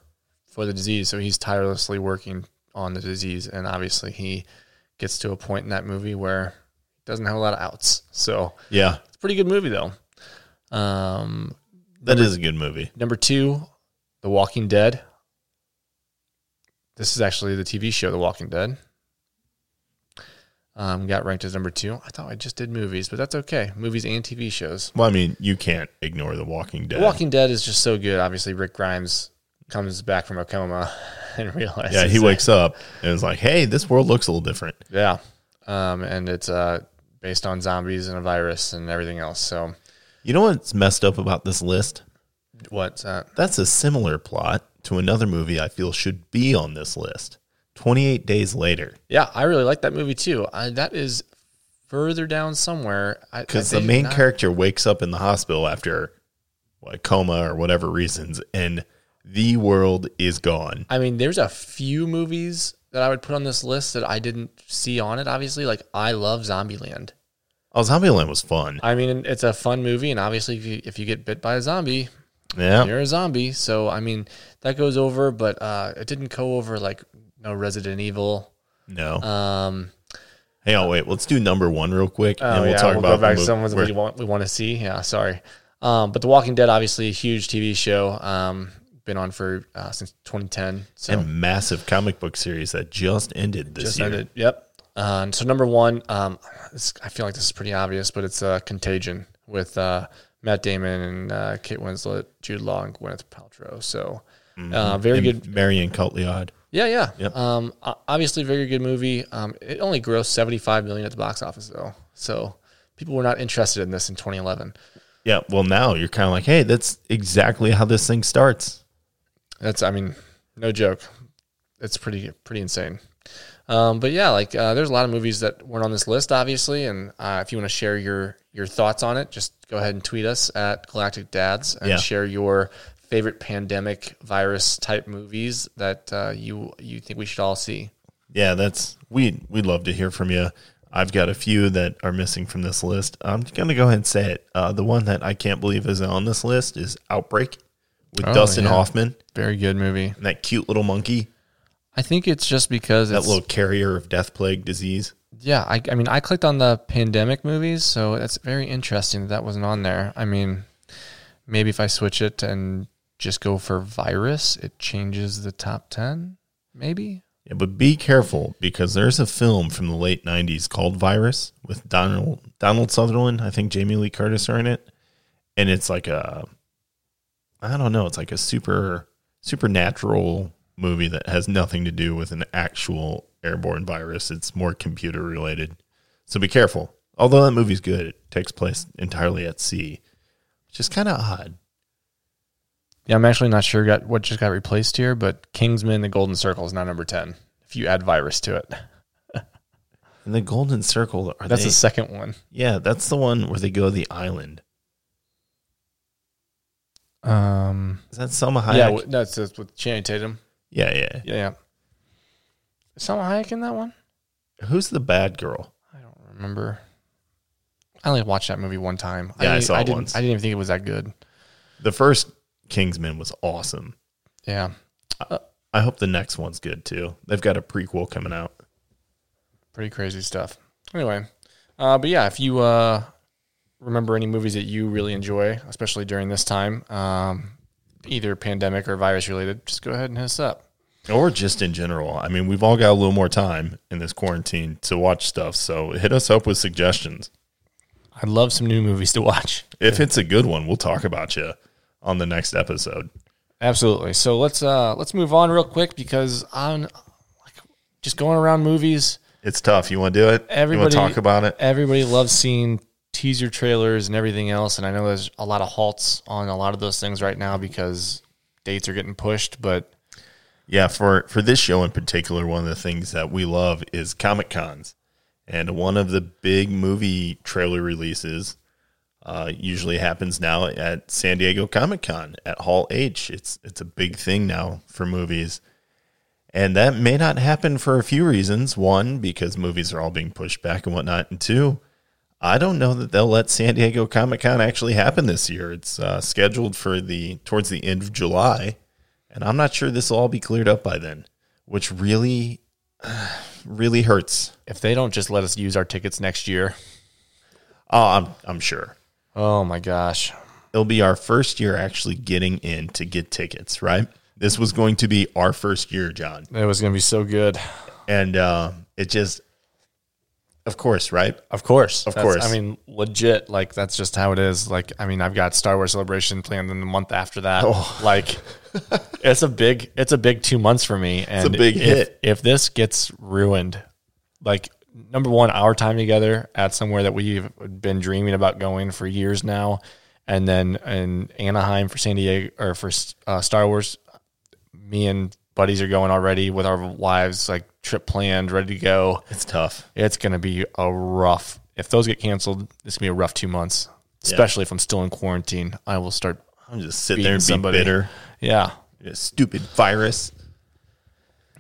for the disease. So he's tirelessly working on the disease, and obviously he gets to a point in that movie where he doesn't have a lot of outs. So Yeah, it's a pretty good movie though. Um, that is a good movie. number two, The Walking Dead. This is actually the TV show, The Walking Dead. Um, got ranked as number two. I thought I just did movies, but that's okay. Movies and TV shows. Well, I mean, you can't ignore The Walking Dead. The Walking Dead is just so good. Obviously, Rick Grimes comes back from a coma (laughs) and realizes. yeah, he that- wakes up and is like, "Hey, this world looks a little different." Yeah, um, and it's uh, based on zombies and a virus and everything else. So, You know what's messed up about this list? what's that? That's a similar plot to another movie I feel should be on this list. 28 Days Later. Yeah, I really like that movie too. I, that is further down somewhere Because the main not- character wakes up in the hospital after what, coma or whatever reasons, and the world is gone. I mean, there's a few movies that I would put on this list that I didn't see on it. Obviously, like I love Zombieland. Oh, Zombieland was fun. I mean, it's a fun movie, and obviously, if you, if you get bit by a zombie, Yeah. you're a zombie. So, I mean, that goes over, but uh, it didn't go over like no Resident Evil. No. Um, hey, oh, wait. Let's do number one real quick. oh and we'll yeah, talk we'll about go back the to some where- we want we want to see. Yeah, sorry. Um, but The Walking Dead, obviously, a huge TV show. Um, been on for uh, since 2010. So and massive comic book series that just ended this just year. ended. Yep. And so number one, um, this, I feel like this is pretty obvious, but it's uh, Contagion with uh, Matt Damon and uh, Kate Winslet, Jude Law, and Gwyneth Paltrow. So uh, very Mm-hmm. And good. Marion Cotillard. Yeah, yeah. Yep. Um, obviously, very good movie. Um, it only grossed seventy five million at the box office though, so people were not interested in this in 2011. Yeah. Well, now you're kind of like, hey, that's exactly how this thing starts. That's, I mean, no joke. It's pretty pretty insane. Um, but yeah, like uh, there's a lot of movies that weren't on this list, obviously. And uh, if you want to share your your thoughts on it, just go ahead and tweet us at Galactic Dads and Yeah. share your favorite pandemic virus type movies that uh, you you think we should all see. Yeah, that's we we'd love to hear from you. I've got a few that are missing from this list. I'm gonna go ahead and say it. Uh, the one that I can't believe is on this list is Outbreak with Oh, Dustin yeah. Hoffman Very good movie. and that cute little monkey, I think it's just because that little carrier of death plague disease. yeah. I, I mean, I clicked on the pandemic movies, so it's very interesting that that wasn't on there. I mean, maybe if I switch it and just go for virus, it changes the top ten. Maybe Yeah, but be careful because there's a film from the late '90s called Virus with Donald Donald Sutherland. I think Jamie Lee Curtis are in it, and it's like a, I don't know, it's like a super supernatural movie that has nothing to do with an actual airborne virus. It's more computer related, so be careful. Although that movie's good, it takes place entirely at sea, which is kind of odd. Yeah, I'm actually not sure got what just got replaced here, but Kingsman: The Golden Circle is now number ten. If you add virus to it, And the Golden Circle are that's they? the second one. yeah, that's the one where they go to the island. Um, Is that Salma Hayek? yeah, that's, that's with Channing Tatum. yeah, yeah. Yeah, yeah. Is Salma Hayek in that one? Who's the bad girl? I don't remember. I only watched that movie one time. Yeah, I didn't- saw it didn't, once. I didn't even think it was that good. The first Kingsman was awesome. Yeah, I hope the next one's good too. They've got a prequel coming out. pretty crazy stuff. Anyway, uh, but yeah, if you uh, remember any movies that you really enjoy, especially during this time, um, either pandemic or virus related, just go ahead and hit us up. Or just in general. I mean, we've all got a little more time in this quarantine to watch stuff. So hit us up with suggestions. I'd love some new movies to watch. If it's a good one, we'll talk about you on the next episode. Absolutely. So let's uh, let's move on real quick because I'm like just going around movies. It's tough. You want to do it? Everybody want to talk about it? Everybody loves seeing teaser trailers and everything else, and I know there's a lot of halts on a lot of those things right now because dates are getting pushed. But Yeah, for for this show in particular, one of the things that we love is Comic Cons, and one of the big movie trailer releases uh, usually happens now at San Diego Comic Con at Hall H. It's it's a big thing now for movies, and that may not happen for a few reasons. One, because movies are all being pushed back and whatnot, and two. I don't know that they'll let San Diego Comic Con actually happen this year. It's uh, scheduled for the towards the end of July, and I'm not sure this will all be cleared up by then, which really, (sighs) really hurts. if they don't just let us use our tickets next year, Oh, I'm I'm sure oh my gosh, it'll be our first year actually getting in to get tickets. Right, this was going to be our first year, John, it was going to be so good. and uh, it just, of course, right? Of course, Of That's- course. I mean, legit. Like that's just how it is. Like, I mean, I've got Star Wars Celebration planned in the month after that. Oh. Like, it's a big, it's a big two months for me. And a big if, hit. If this gets ruined, like number one, our time together at somewhere that we've been dreaming about going for years now, and then in Anaheim for San Diego or for uh, Star Wars, me and buddies are going already with our wives, like trip planned, ready to go It's tough. it's going to be a rough. If those get canceled, it's going to be a rough two months. Especially if I'm still in quarantine, I will start. I'm just sitting there and be somebody. bitter. Yeah, stupid virus.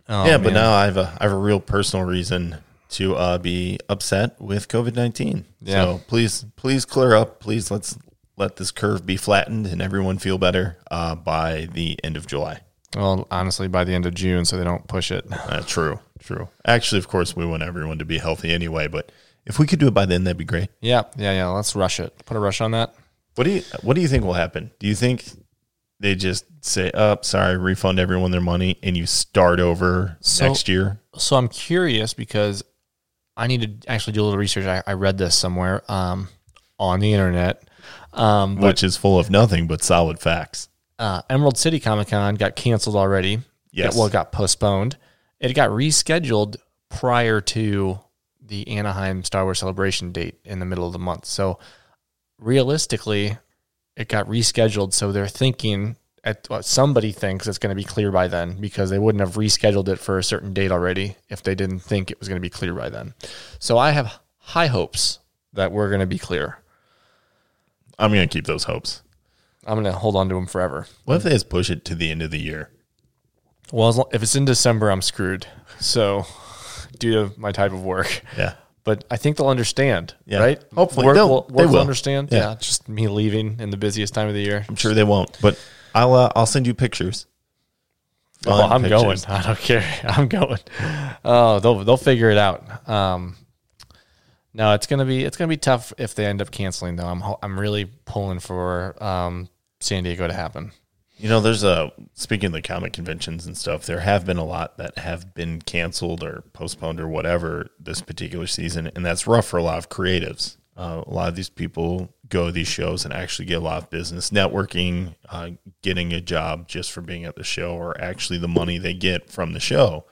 oh, yeah, but now I have a I have a real personal reason to uh, be upset with COVID nineteen. Yeah. So please, please clear up. Please let's let this curve be flattened and everyone feel better uh, by the end of July. Well, honestly, by the end of June, so they don't push it. Uh, true, true. Actually, of course, we want everyone to be healthy anyway. But if we could do it by then, that'd be great. Yeah, yeah, yeah. Let's rush it. Put a rush on that. What do you What do you think will happen? Do you think they just say, "Oh, sorry, refund everyone their money," and you start over So- next year? So I'm curious because I need to actually do a little research. I, I read this somewhere um, on the internet. Um, but Which is full of nothing but solid facts. uh, Emerald City Comic Con got canceled already. Yes. Well, it got postponed. It got rescheduled prior to the Anaheim Star Wars Celebration date in the middle of the month. So realistically, it got rescheduled. So they're thinking, at, well, somebody thinks it's going to be clear by then because they wouldn't have rescheduled it for a certain date already if they didn't think it was going to be clear by then. So I have high hopes that we're going to be clear. I'm going to keep those hopes. I'm going to hold on to them forever. What if they just push it to the end of the year? Well, as long, if it's in December, I'm screwed. So, (laughs) due to my type of work, Yeah. but I think they'll understand, Yeah. right? Hopefully. work, They'll- will, they will will. understand. Yeah. Yeah. just me leaving in the busiest time of the year. I'm sure they won't, but I'll uh, I'll send you pictures. Oh, I'm pictures. going. I don't care. (laughs) I'm going. Oh, they'll they'll figure it out. Um, no, it's gonna be it's gonna be tough if they end up canceling though. I'm I'm really pulling for um, San Diego to happen. You know, there's a speaking of the comic conventions and stuff. There have been a lot that have been canceled or postponed or whatever this particular season, and that's rough for a lot of creatives. Uh, a lot of these people go to these shows and actually get a lot of business networking, uh, getting a job just for being at the show, or actually the money they get from the show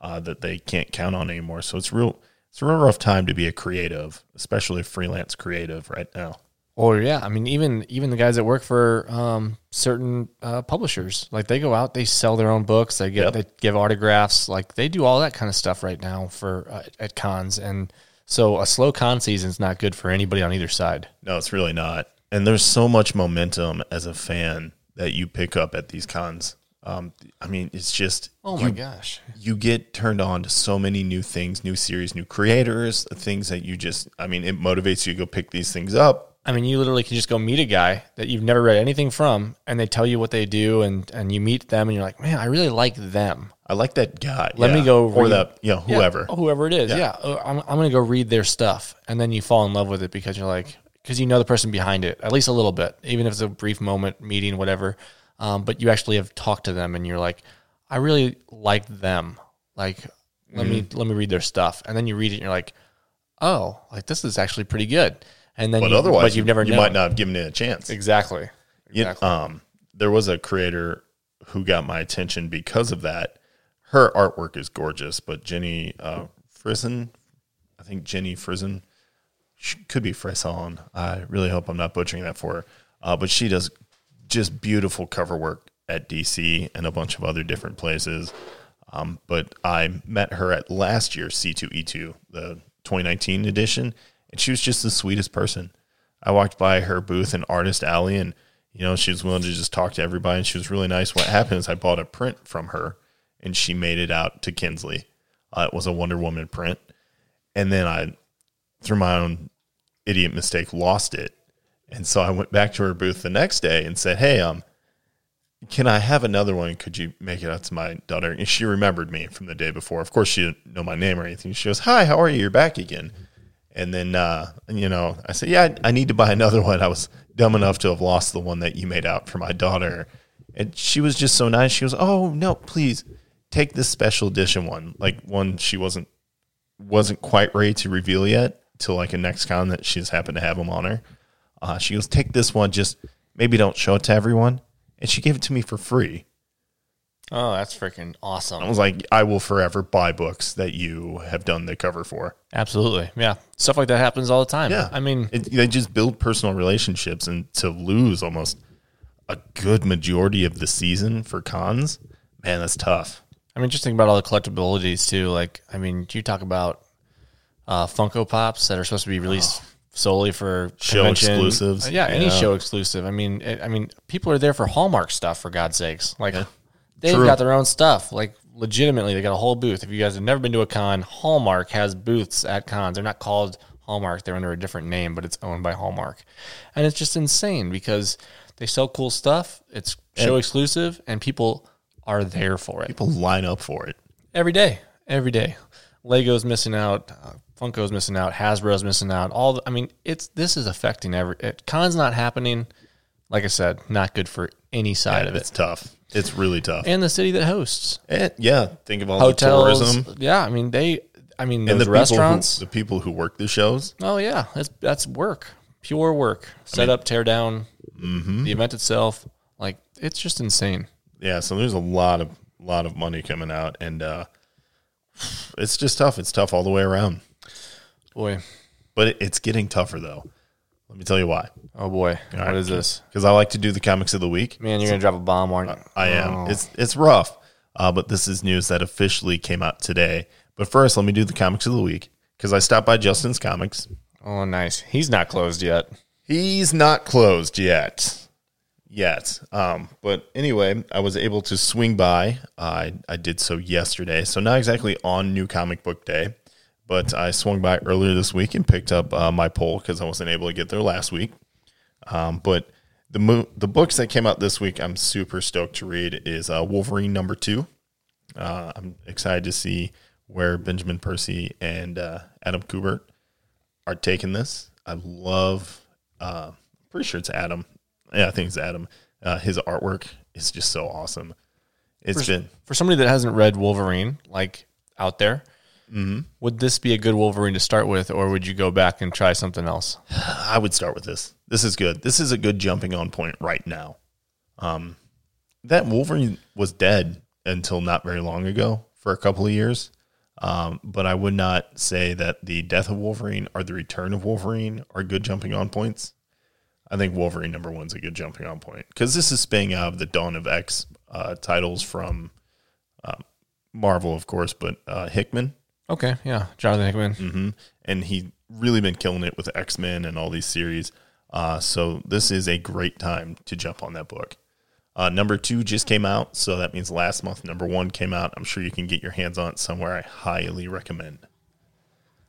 uh, that they can't count on anymore. So it's real. It's a real rough time to be a creative, especially a freelance creative right now. Or yeah, I mean even even the guys that work for um, certain uh, publishers, like they go out, they sell their own books, they get Yep. they give autographs, like they do all that kind of stuff right now for uh, at cons, and so a slow con season is not good for anybody on either side. No, it's really not. And there's so much momentum as a fan that you pick up at these cons. Um, I mean, it's just Oh my you- gosh. you get turned on to so many new things, new series, new creators, things that you just, I mean, it motivates you to go pick these things up. I mean, you literally can just go meet a guy that you've never read anything from, and they tell you what they do, and and you meet them, and you're like, man, I really like them. I like that guy. Let yeah. me go or read- that, you know, whoever. Yeah, whoever it is. Yeah. Yeah, Uh, I'm, I'm going to go read their stuff, and then you fall in love with it because you're like, because you know the person behind it at least a little bit, even if it's a brief moment, meeting, whatever. Um, but you actually have talked to them, and you're like, I really like them. Like, let me Mm-hmm. let me read their stuff, and then you read it, and you're like, oh, like this is actually pretty good. And then, But you, otherwise, but you've never you known. might not have given it a chance. exactly. You- um, there was a creator who got my attention because of that. Her artwork is gorgeous, but Jenny uh, Frison, I think Jenny Frison, she could be Frisson. I really hope I'm not butchering that for her. Uh, but she does just beautiful cover work at DC and a bunch of other different places. Um, but I met her at last year's C2E2, the 2019 edition, and she was just the sweetest person. I walked by her booth in Artist Alley, and you know she was willing to just talk to everybody, and she was really nice. What happened is I bought a print from her, and she made it out to Kinsley. Uh, it was a Wonder Woman print, and then I, through my own idiot mistake, lost it, and so I went back to her booth the next day and said, "Hey, um, can I have another one? Could you make it out to my daughter?" And she remembered me from the day before. Of course, she didn't know my name or anything. She goes, "Hi, how are you? You're back again." And then, uh, you know, I said, "Yeah, I, I need to buy another one." I was dumb enough to have lost the one that you made out for my daughter, and she was just so nice. She goes, "Oh no, please take this special edition one, like one she wasn't wasn't quite ready to reveal yet till like a next con that she's happened to have them on her." Uh, she goes, "Take this one, just maybe don't show it to everyone." And she gave it to me for free. Oh, that's freaking awesome. I was like, I will forever buy books that you have done the cover for. Absolutely. Yeah. Stuff like that happens all the time. Yeah. I mean, it, they just build personal relationships, and to lose almost a good majority of the season for cons, man, that's tough. I mean, just think about all the collectabilities too. Like, I mean, you talk about uh, Funko Pops that are supposed to be released solely for Oh. Show convention. exclusives. Uh, Yeah, any Yeah. show exclusive. I mean, it, I mean, people are there for Hallmark stuff for God's sakes. Like, they've True. got their own stuff. Like, legitimately, they got a whole booth. If you guys have never been to a con, Hallmark has booths at cons. They're not called Hallmark; they're under a different name, but it's owned by Hallmark, and it's just insane because they sell cool stuff. It's show exclusive, and people are there for it People line up for it. every day, every day. Lego's missing out, uh, Funko's missing out, Hasbro's missing out. All the, I mean, it's this is affecting every. It, cons not happening. Like I said, not good for any side of it. It's tough. It's really tough. And the city that hosts And, yeah, think of all hotels. the tourism Yeah, I mean they. I mean and the restaurants. People who, the people who work the shows. oh yeah, that's that's work, pure work. Set up, tear down, Mm-hmm. the event itself. Like it's just insane. Yeah, so there's a lot of lot of money coming out, and uh, it's just tough. It's tough all the way around. Boy, But it, it's getting tougher though. Let me tell you why. Oh boy, what is this? Because I like to do the comics of the week. Man, you're gonna drop a bomb, aren't you? I am. Oh. It's it's rough, uh, but this is news that officially came out today. But first, let me do the comics of the week because I stopped by Justin's Comics. Oh, nice. He's not closed yet. He's not closed yet. Yet. Um, but anyway, I was able to swing by. I, I did so yesterday. So not exactly on New Comic Book Day, but I swung by earlier this week and picked up uh, my poll because I wasn't able to get there last week. Um, but the mo- the books that came out this week, I'm super stoked to read is uh, Wolverine number two. Uh, I'm excited to see where Benjamin Percy and uh, Adam Kubert are taking this. I love. Uh, pretty sure it's Adam. Yeah, I think it's Adam. Uh, his artwork is just so awesome. It's been For somebody that hasn't read Wolverine, like out there, Mm-hmm. would this be a good Wolverine to start with, or would you go back and try something else? (sighs) I would start with this. This is good. This is a good jumping on point right now. Um, that Wolverine was dead until not very long ago for a couple of years. Um, but I would not say that the death of Wolverine or the return of Wolverine are good jumping on points. I think Wolverine number one's a good jumping on point because this is spinning out of the Dawn of X uh, titles from um, Marvel, of course, but uh, Hickman Okay, yeah, Jonathan Hickman. hmm and he really been killing it with X Men and all these series. Uh, so this is a great time to jump on that book. Uh, number two just came out, so that means last month number one came out. I'm sure you can get your hands on it somewhere. I highly recommend.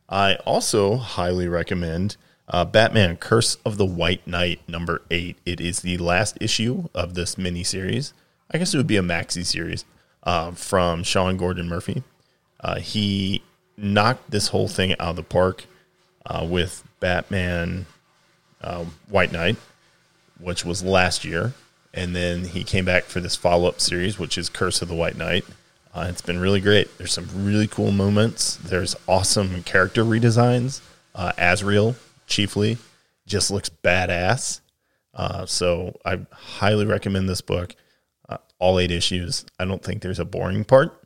I also highly recommend uh, Batman Curse of the White Knight number eight. It is the last issue of this mini series. I guess it would be a maxi series uh, from Sean Gordon Murphy. Uh, he knocked this whole thing out of the park uh, with Batman uh, White Knight, which was last year. And then he came back for this follow up series, which is Curse of the White Knight. Uh, it's been really great. There's some really cool moments. There's awesome character redesigns. Uh, Azrael, chiefly, just looks badass. Uh, so I highly recommend this book. Uh, all eight issues. I don't think there's a boring part,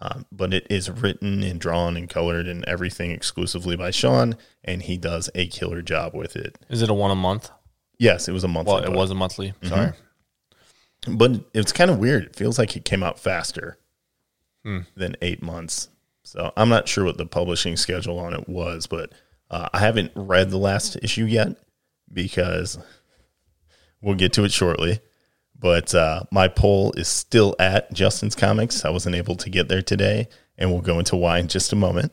um, but it is written and drawn and colored and everything exclusively by Sean, and he does a killer job with it. Is it a one a month? Yes, it was a monthly. Well, it book. was a monthly. Sorry. but it's kind of weird. It feels like it came out faster than eight months. So I'm not sure what the publishing schedule on it was, but uh, I haven't read the last issue yet because we'll get to it shortly. But uh, my poll is still at Justin's Comics. I wasn't able to get there today, and we'll go into why in just a moment.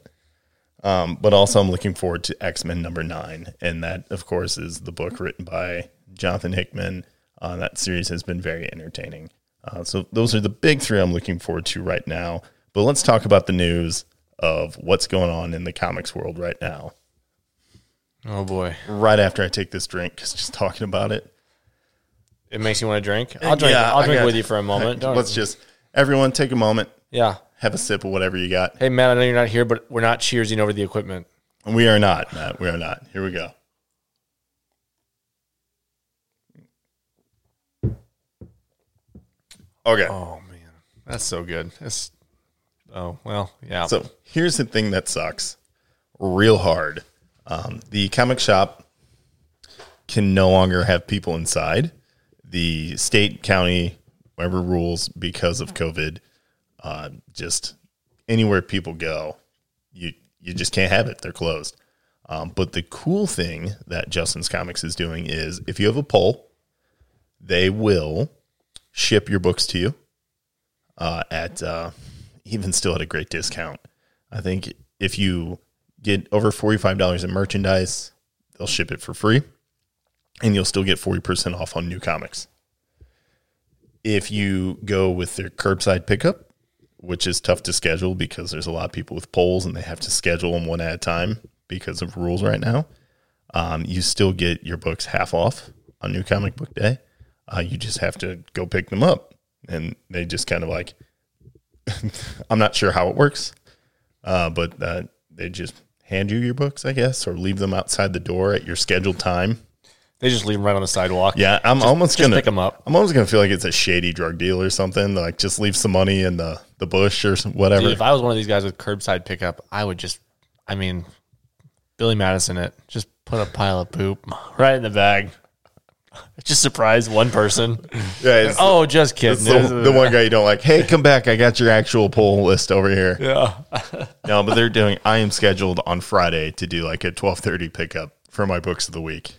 Um, but also, I'm looking forward to X Men number nine, and that, of course, is the book written by Jonathan Hickman. Uh, that series has been very entertaining. Uh, so those are the big three I'm looking forward to right now. But let's talk about the news of what's going on in the comics world right now. Oh boy, Right after I take this drink, because just talking about it, it makes you want to drink. I'll drink. Yeah, I'll I drink got- with you for a moment. Don't- let's just everyone take a moment, yeah. have a sip of whatever you got. Hey Matt, I know you're not here, but we're not cheersing over the equipment. We are not, Matt. We are not. Here we go. Okay. Oh man, that's so good. It's oh well, yeah. So here's the thing that sucks real hard. Um, the comic shop can no longer have people inside. The state, county, whatever rules because of COVID, uh, just anywhere people go, you you just can't have it. They're closed. Um, but the cool thing that Justin's Comics is doing is if you have a poll, they will ship your books to you uh, at uh, even still at a great discount. I think if you get over $45 in merchandise, they'll ship it for free and you'll still get 40% off on new comics. If you go with their curbside pickup, which is tough to schedule because there's a lot of people with polls and they have to schedule them one at a time because of rules right now, um, you still get your books half off on New Comic Book Day. Uh, you just have to go pick them up. And they just kind of like, (laughs) I'm not sure how it works, uh, but uh, they just hand you your books, I guess, or leave them outside the door at your scheduled time. They just leave them right on the sidewalk. Yeah, I'm almost just gonna pick them up. I'm almost gonna feel like it's a shady drug deal or something. Like just leave some money in the the bush or some, whatever. Dude, if I was one of these guys with curbside pickup, I would just, I mean, Billy Madison it. Just put a pile of poop (laughs) right in the bag. (laughs) Just surprise one person. (laughs) yeah, Oh, just kidding. the, the one guy you don't like. Hey, come back! I got your actual poll list over here. Yeah. No, but they're doing. I am scheduled on Friday to do like a twelve thirty pickup for my books of the week,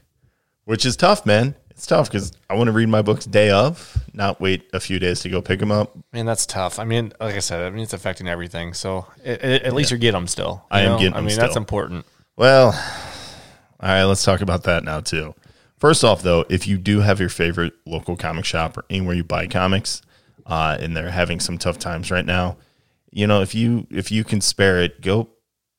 which is tough, man. It's tough because I want to read my books day of, not wait a few days to go pick them up. Man, that's tough. I mean, like I said, I mean, it's affecting everything. So it, it- at least you get them still. I you am know? getting I mean, that's important. Well, all right, let's talk about that now too. First off, though, if you do have your favorite local comic shop or anywhere you buy comics, uh, and they're having some tough times right now, you know, if you if you can spare it, go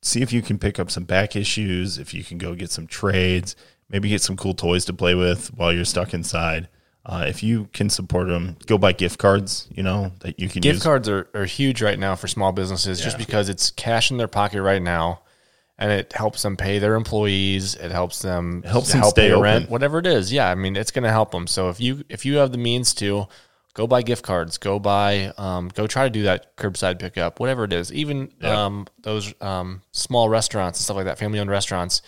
see if you can pick up some back issues. If you can go get some trades, maybe get some cool toys to play with while you're stuck inside. Uh, if you can support them, go buy gift cards. You know that you can use. Gift use. cards are, are huge right now for small businesses just because it's cash in their pocket right now and it helps them pay their employees. It helps them, helps to them help stay open. rent, whatever it is. Yeah. I mean, it's going to help them. So if you, if you have the means to go buy gift cards, go buy, um, go try to do that curbside pickup, whatever it is, even, Yeah. um, those, um, small restaurants and stuff like that, family owned restaurants.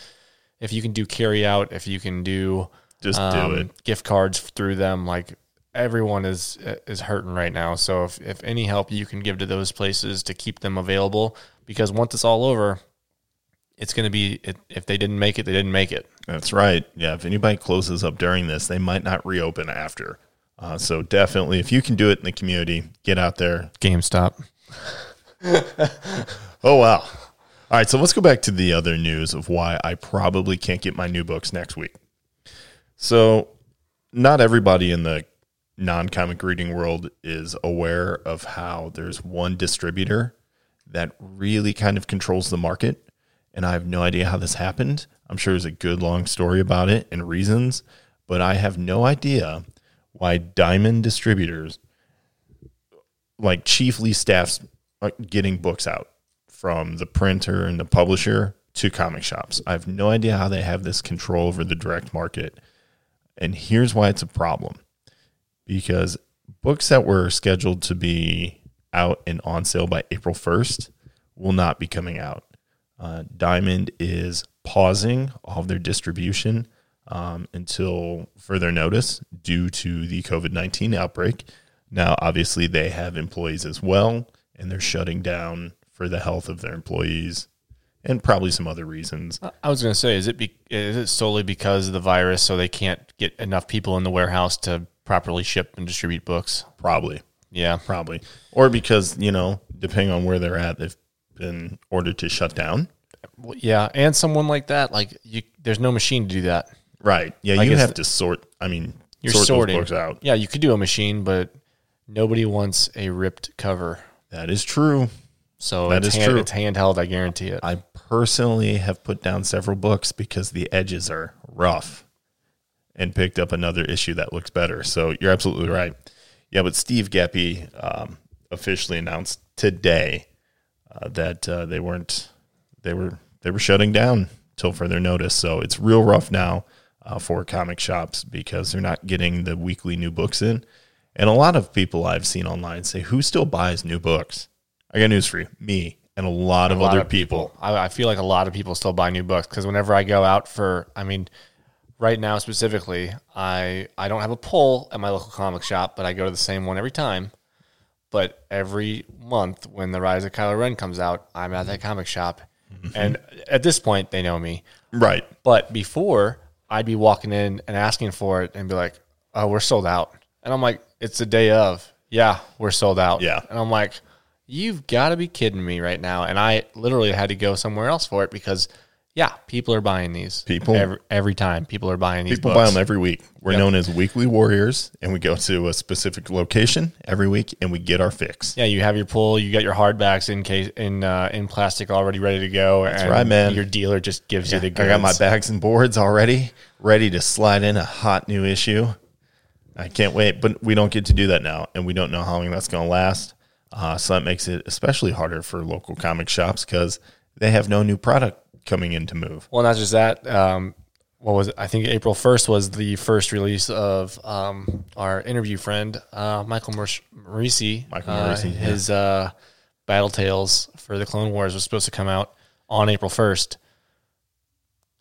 If you can do carry out, if you can do, Just do um, it. gift cards through them like everyone is is hurting right now so if, if any help you can give to those places to keep them available because once it's all over it's going to be if they didn't make it they didn't make it That's right. Yeah, if anybody closes up during this, they might not reopen after. Uh, so definitely, if you can do it in the community, get out there. GameStop. (laughs) Oh wow! All right, so let's go back to the other news of why I probably can't get my new books next week. So, not everybody in the non-comic reading world is aware of how there's one distributor that really kind of controls the market, and I have no idea how this happened. I'm sure there's a good long story about it and reasons, but I have no idea why Diamond Distributors, like chiefly staffs, getting books out from the printer and the publisher to comic shops. I have no idea how they have this control over the direct market. And here's why it's a problem because books that were scheduled to be out and on sale by April 1st will not be coming out. Uh, Diamond is pausing all of their distribution um, until further notice due to the COVID 19 outbreak. Now, obviously, they have employees as well, and they're shutting down for the health of their employees and probably some other reasons. I was going to say, is it be, is it solely because of the virus, so they can't get enough people in the warehouse to properly ship and distribute books? Probably, Yeah, probably. Or because, you know, depending on where they're at, they've been ordered to shut down. Well, yeah, and someone like that, like you, there's no machine to do that. Right. Yeah, Like you have to sort, I mean, You're sort sorting books out. Yeah, you could do a machine, but nobody wants a ripped cover. That is true. So That it's is hand, true. It's handheld. I guarantee it. I personally have put down several books because the edges are rough and picked up another issue that looks better. So you're absolutely right. Yeah, but Steve Geppi um, officially announced today uh, that uh, they weren't they were they were shutting down till further notice. So it's real rough now uh, for comic shops because they're not getting the weekly new books in. And a lot of people I've seen online say, "Who still buys new books?" I got news for you, me and a lot of A lot other of people. I, I feel like a lot of people still buy new books because whenever I go out for, I mean, right now specifically, I I don't have a pull at my local comic shop, but I go to the same one every time. But every month when the Rise of Kylo Ren comes out, I'm at that comic shop, mm-hmm. and at this point they know me. Right. But before, I'd be walking in and asking for it and be like, "Oh, we're sold out," and I'm like, "It's the day of." Yeah, we're sold out. Yeah. and I'm like, "You've got to be kidding me right now!" And I literally had to go somewhere else for it because, yeah, people are buying these. People- every, every time people are buying these. People books. buy them every week. We're known as weekly warriors, and we go to a specific location every week, and we get our fix. Yeah, you have your pull. You got your hardbacks in case in uh, in plastic already ready to go. That's right, man. Your dealer just gives you the. I got my bags and boards already ready to slide in a hot new issue. I can't wait, but we don't get to do that now, and we don't know how long that's going to last. Uh, so that makes it especially harder for local comic shops because they have no new product coming in to move. Well, not just that. Um, what was it? I think April first was the first release of um, our interview friend uh, Michael Moreci. Michael Uh, Moreci, yeah. his uh, Battle Tales for the Clone Wars was supposed to come out on April first.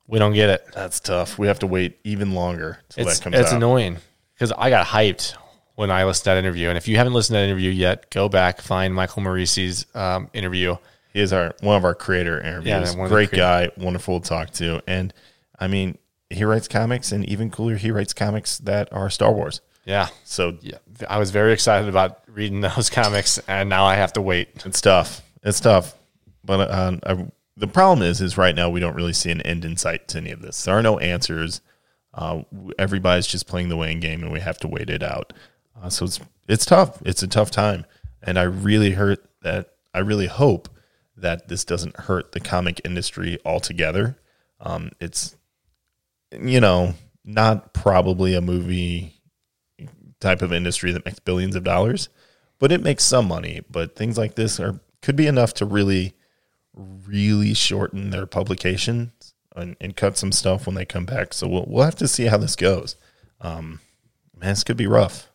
We don't get it. That's tough. We have to wait even longer till It's that comes it's out. annoying because I got hyped when I listened to that interview. And if you haven't listened to that interview yet, go back find Michael Moreci's um, interview. He is our one of our creator interviews. Yeah, Great guy, wonderful to talk to, and I mean, he writes comics, and even cooler, he writes comics that are Star Wars. Yeah. So Yeah, I was very excited about reading (laughs) those comics, and now I have to wait. it's tough. It's tough, but uh, I, the problem is, is right now we don't really see an end in sight to any of this. There are no answers. Uh, everybody's just playing the weighing game, and we have to wait it out. Uh, so it's it's tough. It's a tough time, and I really hurt that. I really hope that this doesn't hurt the comic industry altogether. Um, it's you know not probably a movie type of industry that makes billions of dollars, but it makes some money. But things like this are could be enough to really, really shorten their publications and, and cut some stuff when they come back. So we'll we'll have to see how this goes. Um, man, this could be rough.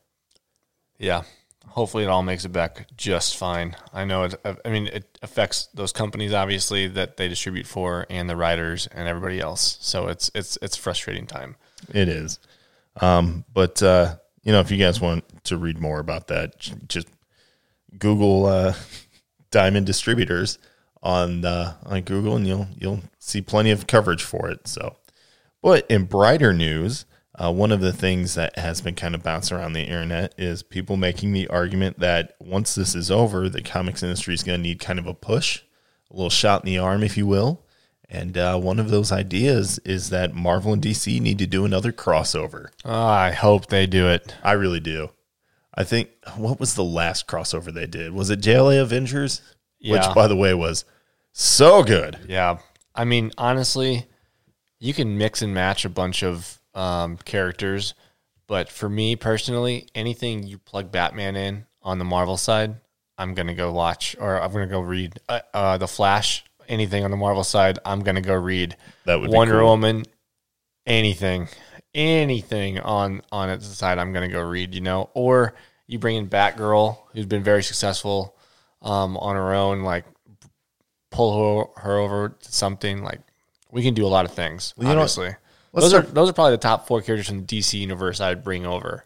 Yeah. Hopefully, it all makes it back just fine. I know it. I mean, it affects those companies obviously that they distribute for, and the writers and everybody else. So it's it's it's frustrating time. It is. Um, but uh, you know, if you guys want to read more about that, just Google uh, (laughs) Diamond Distributors on uh, on Google, and you'll you'll see plenty of coverage for it. So, but in brighter news, Uh, one of the things that has been kind of bouncing around the internet is people making the argument that once this is over, the comics industry is going to need kind of a push, a little shot in the arm, if you will. And uh, one of those ideas is that Marvel and DC need to do another crossover. Oh, I hope they do it. I really do. I think what was the last crossover they did? Was it JLA Avengers? Yeah. Which, by the way, was so good. Yeah. I mean, honestly, you can mix and match a bunch of um, characters, but for me personally, anything you plug Batman in on the Marvel side, I'm gonna go watch or I'm gonna go read. Uh, uh, the Flash, anything on the Marvel side, I'm gonna go read. That would be Wonder cool. Woman, anything, anything on on its side, I'm gonna go read. You know, or you bring in Batgirl, who's been very successful um, on her own, like pull her, her over to something. Like we can do a lot of things. you know obviously, Let's those are those are probably the top four characters from the DC universe I'd bring over.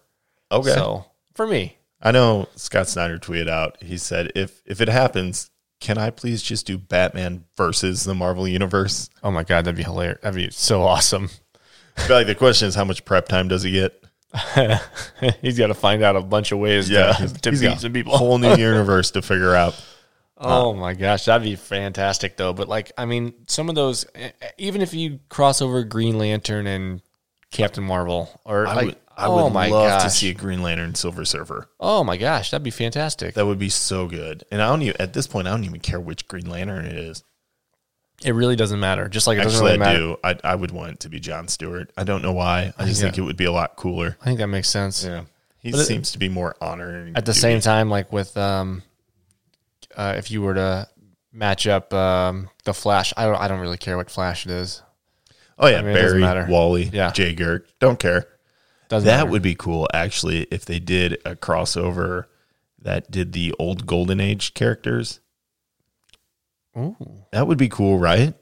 Okay. So for me, I know Scott Snyder tweeted out. He said, "If if it happens, can I please just do Batman versus the Marvel Universe?" oh my god, that'd be hilarious. That'd be so awesome. (laughs) I feel like the question is, how much prep time does he get? (laughs) He's got to find out a bunch of ways to, to he's beat got some a people. whole new (laughs) universe to figure out. Oh my gosh, that'd be fantastic though. But like, I mean, some of those, even if you cross over Green Lantern and Captain Marvel, or I like, would, I oh would my love gosh, to see a Green Lantern Silver Surfer. oh my gosh, that'd be fantastic. That would be so good. And I don't even at this point, I don't even care which Green Lantern it is. It really doesn't matter. Just like it doesn't Actually, really I matter. do. I, I would want it to be John Stewart. I don't know why. I just Yeah. think it would be a lot cooler. I think that makes sense. Yeah, he But it- seems to be more honored. At the same time, like with um, uh, if you were to match up um the Flash, I don't, I don't really care what Flash it is. oh yeah, mean, Barry. Wally, Yeah. Jay Garrick, don't care. Doesn't That matter. would be cool, actually, if they did a crossover that did the old Golden Age characters. Ooh. That would be cool, right?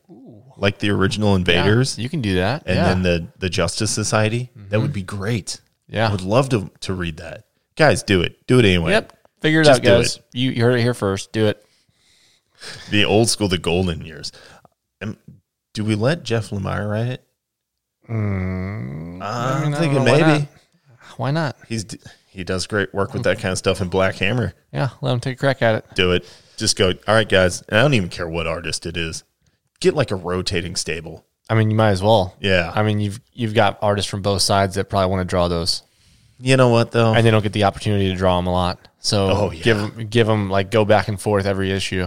Like the original Yeah, Invaders, you can do that. and yeah. Mm-hmm. then the the Justice Society. That would be great. Yeah. I would love to to read that. Guys, do it. Do it anyway. Yep. Figure it Just out, do guys. You, you heard it here first. Do it. The old school, the golden years. Um, do we let Jeff Lemire write it? Mm, I'm mean, I thinking don't know, why maybe not? Why not? he's he does great work with that kind of stuff in Black Hammer. Yeah, let him take a crack at it. Do it. Just go. All right, guys. And I don't even care what artist it is. Get like a rotating stable. I mean, you might as well. Yeah. I mean, you've you've got artists from both sides that probably want to draw those, You know what though? and they don't get the opportunity to draw them a lot. So Oh, yeah. give them give them like go back and forth every issue.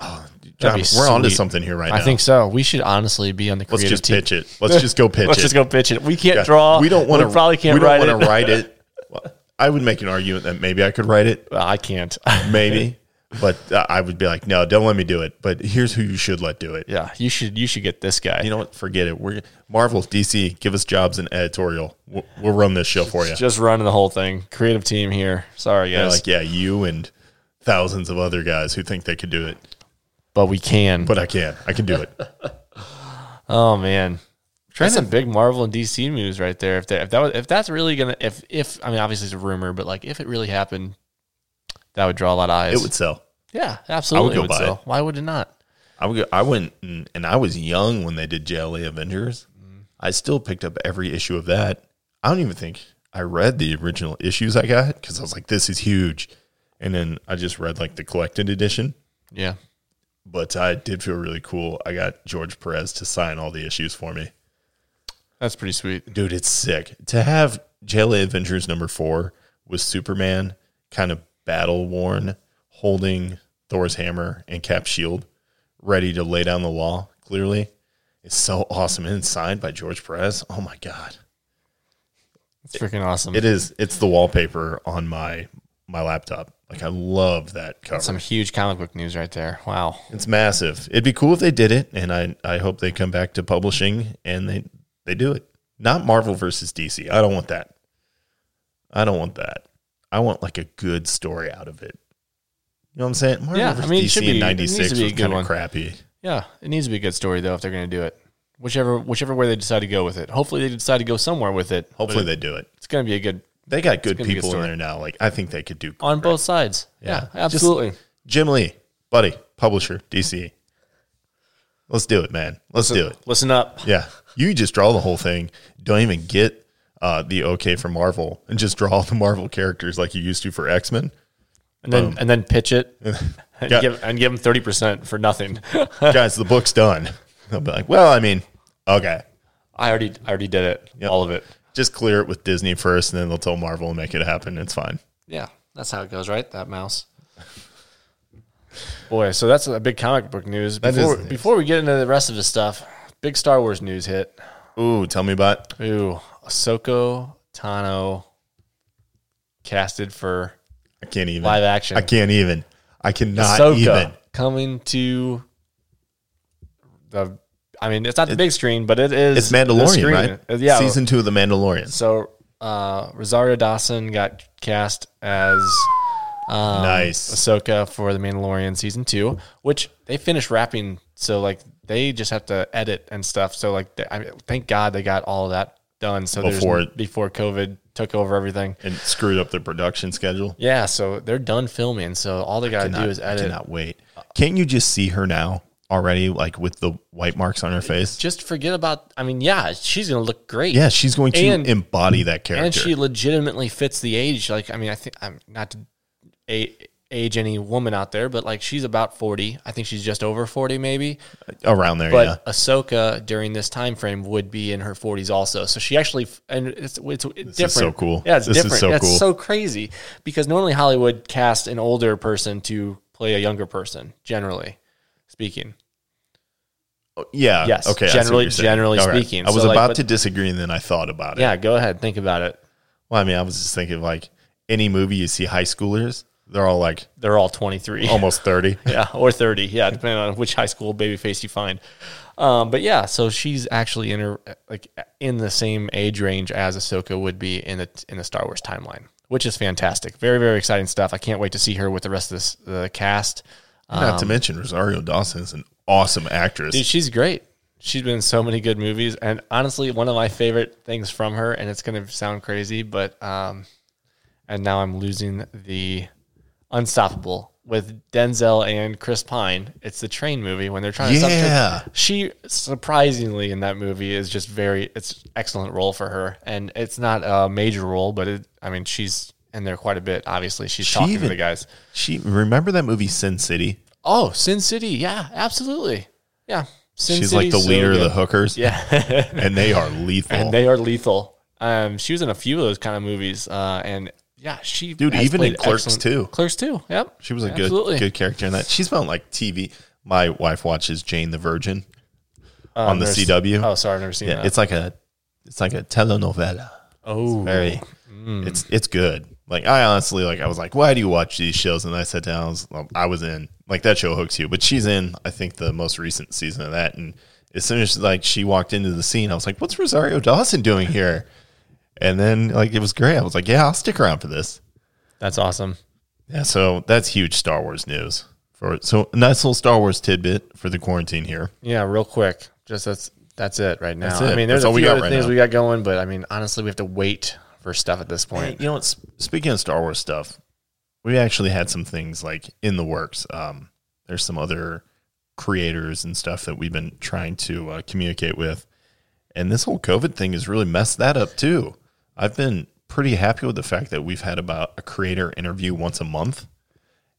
Oh, John, we're onto sweet. something here right now. I think so. We should honestly be on the Let's just team. pitch it. Let's just go (laughs) pitch it. Let's it. just go pitch it. We can't Yeah. draw. We don't want to. Probably can't we don't write want it. to write it. (laughs) Well, I would make an argument that maybe I could write it. Well, I can't. Maybe. (laughs) but uh, I would be like, no, don't let me do it. But here's who you should let do it. yeah, you should you should get this guy. You know what? Forget it. We're Marvel, DC. Give us jobs in editorial. We'll, we'll run this show for you. just running the whole thing. Creative team here. Sorry They're guys, like, yeah, you and thousands of other guys who think they could do it, but we can. but I can. I can do it. (laughs) Oh man, that's some big Marvel and DC news right there. If that if that was, if that's really gonna if if I mean obviously it's a rumor, but like if it really happened, that would draw a lot of eyes. It would sell. yeah, absolutely. go it would buy sell. it. Why would it not? I would. Go, I went and, and I was young when they did JLA Avengers. I still picked up every issue of that. I don't even think I read the original issues I got because I was like, "This is huge," and then I just read like the collected edition. Yeah, But I did feel really cool. I got George Perez to sign all the issues for me. that's pretty sweet. Dude, it's sick to have JLA Avengers number four with Superman kind of battle worn, holding Thor's hammer and Cap's shield, ready to lay down the law. Clearly, it's so awesome and signed by George Perez. Oh my god, It's freaking awesome. it is. It's the wallpaper on my my laptop. Like I love that cover. Some huge comic book news right there. Wow. It's massive. It'd be cool if they did it, and I I hope they come back to publishing and they they do it. Not Marvel versus DC. I don't want that. I don't want that. I want like a good story out of it. You know what I'm saying? Marvel Yeah, I mean, it should DC be- in it needs to '96 be was kind of crappy. Yeah, it needs to be a good story though if they're going to do it. Whichever whichever way they decide to go with it. Hopefully they decide to go somewhere with it. Hopefully it- they do it. it's going to be a good They got good a good people in there now. Like I think they could do on great. both sides. Yeah, Just absolutely. Jim Lee, buddy, publisher, DC. Let's do it, man. Let's do it. Listen up. Yeah. You just draw the whole thing. Don't even get uh, the okay for Marvel and just draw all the Marvel characters like you used to for X Men. and then and then pitch it (laughs) and, Yeah. give, and give them thirty percent for nothing. (laughs) Guys, the book's done. They'll be like, well, I mean, okay, I already I already did it, Yep. all of it. just clear it with Disney first, and then they'll tell Marvel and make it happen. It's fine. Yeah, that's how it goes, right? That mouse. Boy, so that's a big comic book news. Before, news. before we get into the rest of the stuff, big Star Wars news hit. Ooh, tell me about. Ooh, Ahsoka Tano casted for I can't even live action. I can't even. I cannot Ahsoka even. coming to the. I mean, it's not the big screen, but it is. It's Mandalorian, right? Uh, Yeah. season two of the Mandalorian. So uh, Rosario Dawson got cast as um, Nice. Ahsoka for the Mandalorian season two, which they finished wrapping. So like they just have to edit and stuff. So like they, I mean, thank God they got all of that done. So Before it- before COVID took over everything. and screwed up the production schedule. Yeah, so they're done filming. So all they got to do is I edit. cannot wait. Can't you just see her now already, like with the white marks on her face? Just forget about. I mean, yeah, she's gonna look great. Yeah, she's going to And- embody that character. and she legitimately fits the age. Like, I mean, I think I'm not to a- age any woman out there, but like she's about forty. I think she's just over forty, maybe. around there, But yeah. Ahsoka during this time frame would be in her forties also. So she actually, and it's it's, it's different. so cool. Yeah, it's This is different. so That's cool. so crazy because normally Hollywood cast an older person to play a younger person, generally speaking. Yeah. Yes, Okay. I see what generally- generally All right. speaking. I was So, like, about but- to disagree, and then I thought about it. Yeah, go ahead, think about it. Well, I mean, I was just thinking like any movie you see high schoolers, they're all like They're all twenty three. (laughs) almost thirty. yeah, or 30. Yeah, depending on which high school baby face you find. Um, but yeah, so she's actually in her like in the same age range as Ahsoka would be in the in the Star Wars timeline, which is fantastic. Very very exciting stuff. I can't wait to see her with the rest of this, the cast. Not to mention Rosario Dawson is an awesome actress. Dude, she's great. She's been in so many good movies, and honestly, one of my favorite things from her, and it's going to sound crazy, but um, and now I'm losing the Unstoppable with Denzel and Chris Pine. It's the train movie when they're trying to Yeah. stop. She surprisingly in that movie is just very. It's excellent role for her, and it's not a major role, but it, I mean she's in there quite a bit. Obviously, she's She talking to the guys. She remember that movie Sin City? Oh, Sin City, yeah, absolutely, yeah. Sin She's like the City's so leader of the hookers. Yeah. and they are (laughs) lethal. and they are lethal. Um, she was in a few of those kind of movies, uh, and yeah, she Dude, even in Clerks excellent- too. Clerks too. Yep, she was a good Absolutely. good character in that. She's been on like TV. My wife watches Jane the Virgin Uh, on the never s- CW. Oh, sorry, I've never seen yeah, that. it's like a it's like a telenovela. oh, Very it's it's good. Like I honestly like I was like, why do you watch these shows? And I sat down, I was, I was in like that show hooks you. But she's in I think the most recent season of that. And as soon as like she walked into the scene, I was like, what's Rosario Dawson doing here? And then like it was great. I was like, yeah, I'll stick around for this. that's awesome. Yeah, so that's huge Star Wars news. For so nice little Star Wars tidbit for the quarantine here. Yeah, real quick, just that's that's it right now. That's I mean, there's That's a few other right things now. we got going, but I mean, honestly, we have to wait for stuff at this Hey, point. you know what? Speaking of Star Wars stuff, we actually had some things like in the works. Um, there's some other creators and stuff that we've been trying to uh, communicate with, and this whole COVID thing has really messed that up too. I've been pretty happy with the fact that we've had about a creator interview once a month,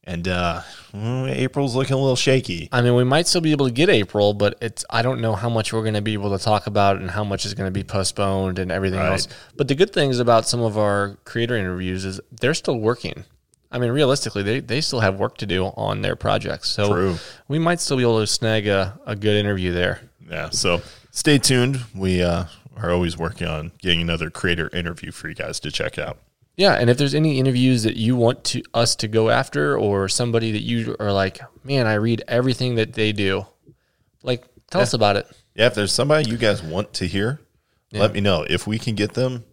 and uh, mm, April's looking a little shaky. I mean, we might still be able to get April, but it's I don't know how much we're going to be able to talk about and how much is going to be postponed and everything Right. else. But the good things about some of our creator interviews is they're still working. I mean, realistically, they, they still have work to do on their projects. So True. we might still be able to snag a, a good interview there. Yeah, so stay tuned. We uh, are always working on getting another creator interview for you guys to check out. Yeah, and if there's any interviews that you want to us to go after, or somebody that you are like, man, I read everything that they do, like tell us about it. Yeah, if there's somebody you guys want to hear, let me know. If we can get them,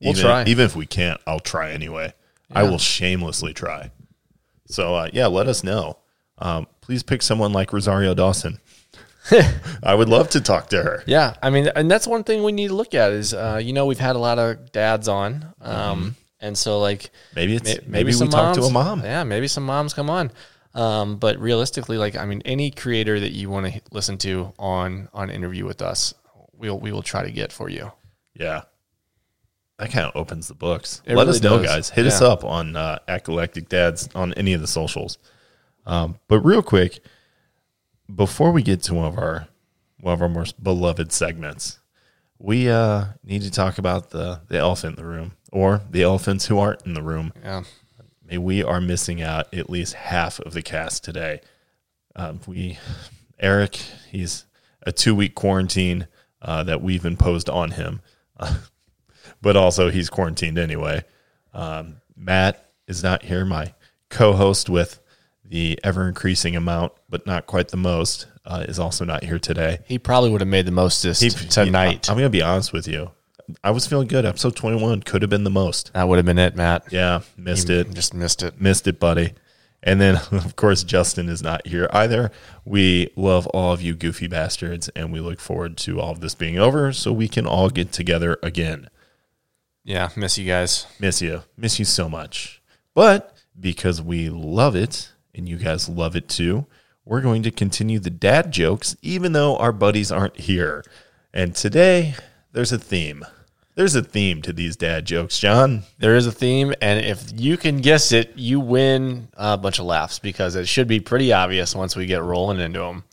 We'll even, try. Even if we can't, I'll try anyway. I will shamelessly try. So uh, yeah, let us know. Um, please pick someone like Rosario Dawson. (laughs) I would love to talk to her. Yeah, I mean, and that's one thing we need to look at is, uh, you know, we've had a lot of dads on, um, and so like Maybe it's may- Mm-hmm. maybe, we some talk to a mom. Yeah, maybe some moms come on. Um, but realistically, like I mean, any creator that you want to listen to on on interview with us, we'll we will try to get for you. Yeah. that kind of opens the books. It Let really us know, does. guys. Hit us up on uh, at Galactic Dads on any of the socials. Um, but real quick, before we get to one of our one of our most beloved segments, we uh, need to talk about the the elephant in the room, or the elephants who aren't in the room. Yeah. We are missing out at least half of the cast today. Um, we, Eric, he's a two week quarantine uh, that we've imposed on him, (laughs) but also he's quarantined anyway. Um, Matt is not here, my co host with the ever increasing amount, but not quite the most, uh, is also not here today. He probably would have made the mostest He- tonight. I'm going to be honest with you. I was feeling good. Episode 21 could have been the most. that would have been it, Matt. Yeah, missed You it. Just missed it. missed it, buddy. And then, (laughs) of course, Justin is not here either. We love all of you goofy bastards, and we look forward to all of this being over so we can all get together again. Yeah, miss you guys. Miss you. Miss you so much. But because we love it, and you guys love it too, we're going to continue the dad jokes, even though our buddies aren't here. And today, there's a theme. There's a theme to these dad jokes, John. There is a theme, and if you can guess it, you win a bunch of laughs because it should be pretty obvious once we get rolling into them.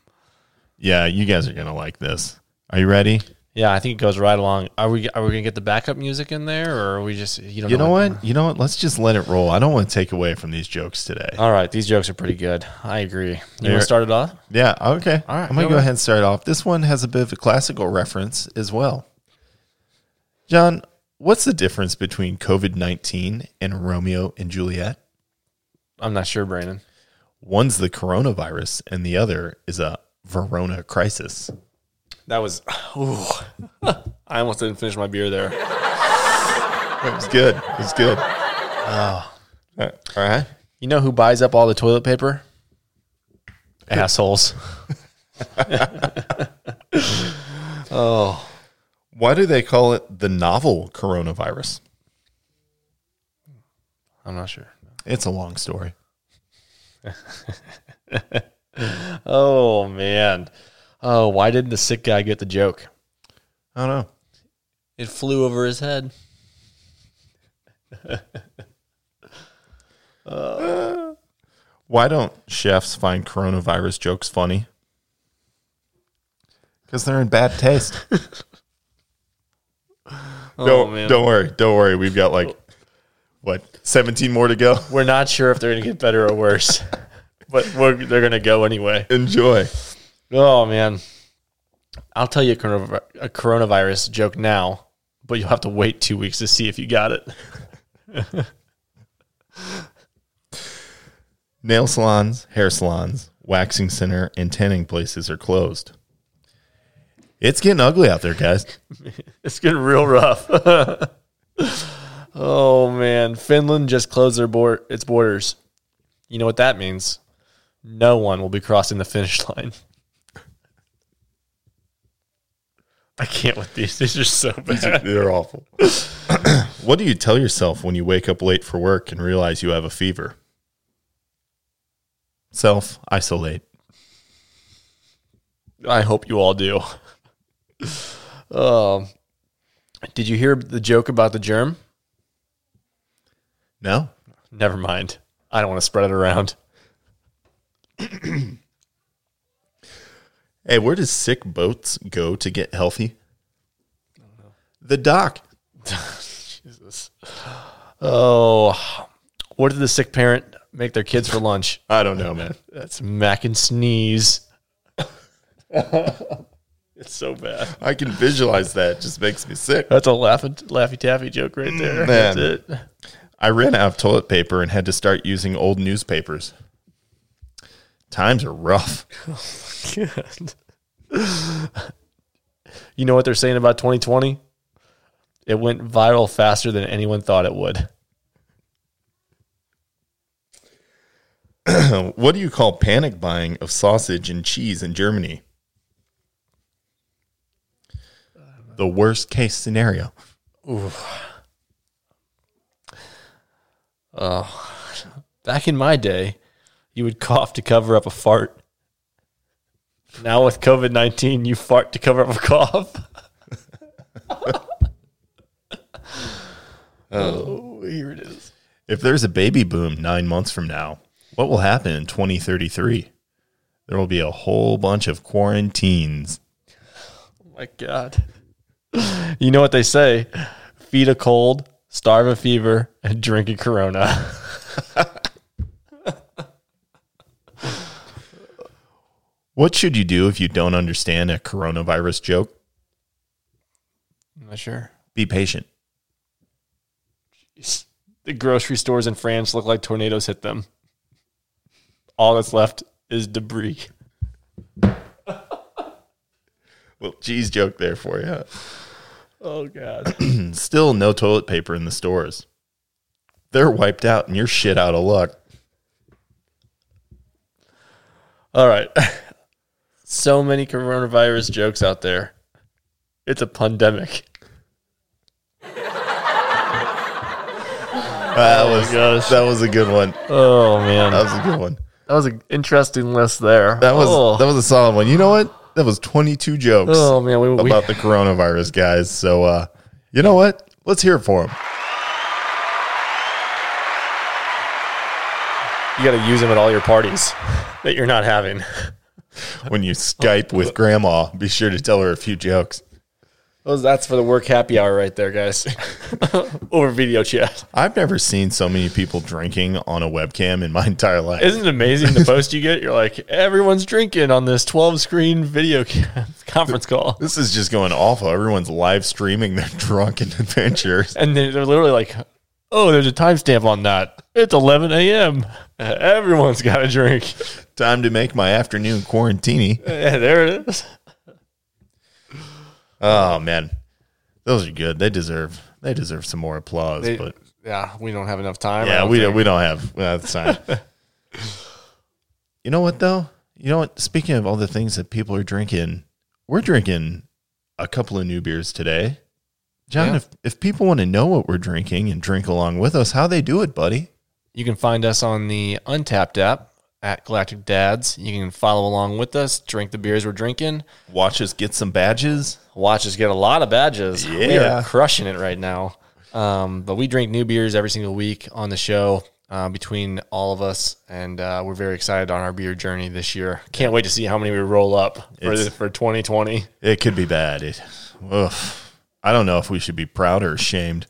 Yeah, you guys are going to like this. Are you ready? Yeah, I think it goes right along. Are we are we gonna get the backup music in there, or are we just you don't You know what? You know what? Let's just let it roll. I don't want to take away from these jokes today. All right, these jokes are pretty good. I agree. You There- want to start it off? Yeah, okay. All right, I'm to go go ahead. and start off. This one has a bit of a classical reference as well. John, what's the difference between COVID 19 and Romeo and Juliet? I'm not sure, Brandon. One's the coronavirus, and the other is a Verona crisis. That was. (sighs) Ooh. (laughs) I almost didn't finish my beer there. It was good. It was good. Oh. Uh, all right. You know who buys up all the toilet paper? Assholes. (laughs) Oh. Why do they call it the novel coronavirus? I'm not sure. It's a long story. (laughs) Oh man. Oh, why didn't the sick guy get the joke? I don't know. It flew over his head. (laughs) Why don't chefs find coronavirus jokes funny? Because they're in bad taste. (laughs) (laughs) Oh don't, man. don't worry. Don't worry. We've got like, what, 17 more to go? We're not sure if they're gonna get better or worse, but we're, they're gonna go anyway. Enjoy. Oh man, I'll tell you a, coronavirus joke now, but you'll have to wait two weeks to see if you got it. (laughs) Nail salons, hair salons, waxing center, and tanning places are closed. It's getting ugly out there, guys. (laughs) It's getting real rough. (laughs) oh man, Finland just closed their board its borders. You know what that means? No one will be crossing the finish line. I can't with these. These are so (laughs) bad. They're awful. (coughs) what do you tell yourself when you wake up late for work and realize you have a fever? Self isolate. I hope you all do. Um, did you hear the joke about the germ? No? Never mind. I don't want to spread it around. (clears throat) Hey, where does sick boats go to get healthy? The dock. (laughs) Jesus. Oh, what did the sick parent make their kids for lunch? I don't know, man. (laughs) That's mac and sneeze. (laughs) it's so bad. I can visualize that. It just makes me sick. That's a laughing, laffy taffy joke right there. Mm, man. That's it. I ran out of toilet paper and had to start using old newspapers. Times are rough. (laughs) Oh you know what they're saying about 2020? It went viral faster than anyone thought it would. (clears throat) What do you call panic buying of sausage and cheese in Germany? The worst case scenario. Oh, Back in my day, you would cough to cover up a fart. Now with COVID 19, you fart to cover up a cough. (laughs) Oh. oh, here it is. If there's a baby boom nine months from now, what will happen in 2033? There will be a whole bunch of quarantines. Oh My God. You know what they say? Feed a cold, starve a fever, and drink a corona. (laughs) What should you do if you don't understand a coronavirus joke? I'm not sure. Be patient. The grocery stores in France look like tornadoes hit them. All that's left is debris. (laughs) Well, geez, joke there for you. Oh God. (clears throat) Still no toilet paper in the stores. They're wiped out and you're shit out of luck. All right. (laughs) So many coronavirus jokes out there. It's a pandemic. That was gosh. that was a good one. Oh man. That was a good one. That was an interesting list there. That was oh. that was a solid one. You know what? That was 22 jokes Oh man, we, we about the coronavirus, guys. So uh, you know what? Let's hear it for them. you got to use them at all your parties that you're not having. (laughs) When you Skype with grandma, be sure to tell her a few jokes. Those that's for the work happy hour right there, guys. (laughs) Over video chat. I've never seen so many people drinking on a webcam in my entire life. Isn't it amazing the post you get? You're like, everyone's drinking on this 12 screen video (laughs) conference call. this is just going awful. Everyone's live streaming their drunken adventures. And they're they're literally like, oh, there's a timestamp on that. It's 11 a.m. Everyone's got a drink. Time to make my afternoon quarantini. (laughs) Yeah, there it is. Oh man, those are good. They deserve they deserve some more applause. They- but yeah, we don't have enough time. Yeah, don't we don't we don't have fine. (laughs) you know what though? You know what? Speaking of all the things that people are drinking, we're drinking a couple of new beers today. John, Yeah. if if people want to know what we're drinking and drink along with us, how they do it, buddy? You can find us on the Untappd app at Galactic Dads. You can follow along with us, drink the beers we're drinking, Watch us get some badges. watch us get a lot of badges. Yeah. We are crushing it right now. Um, but we drink new beers every single week on the show uh, between all of us, and uh, we're very excited on our beer journey this year. Can't wait to see how many we roll up for, the, for 2020. It could be bad. It, ugh. I don't know if we should be proud or ashamed.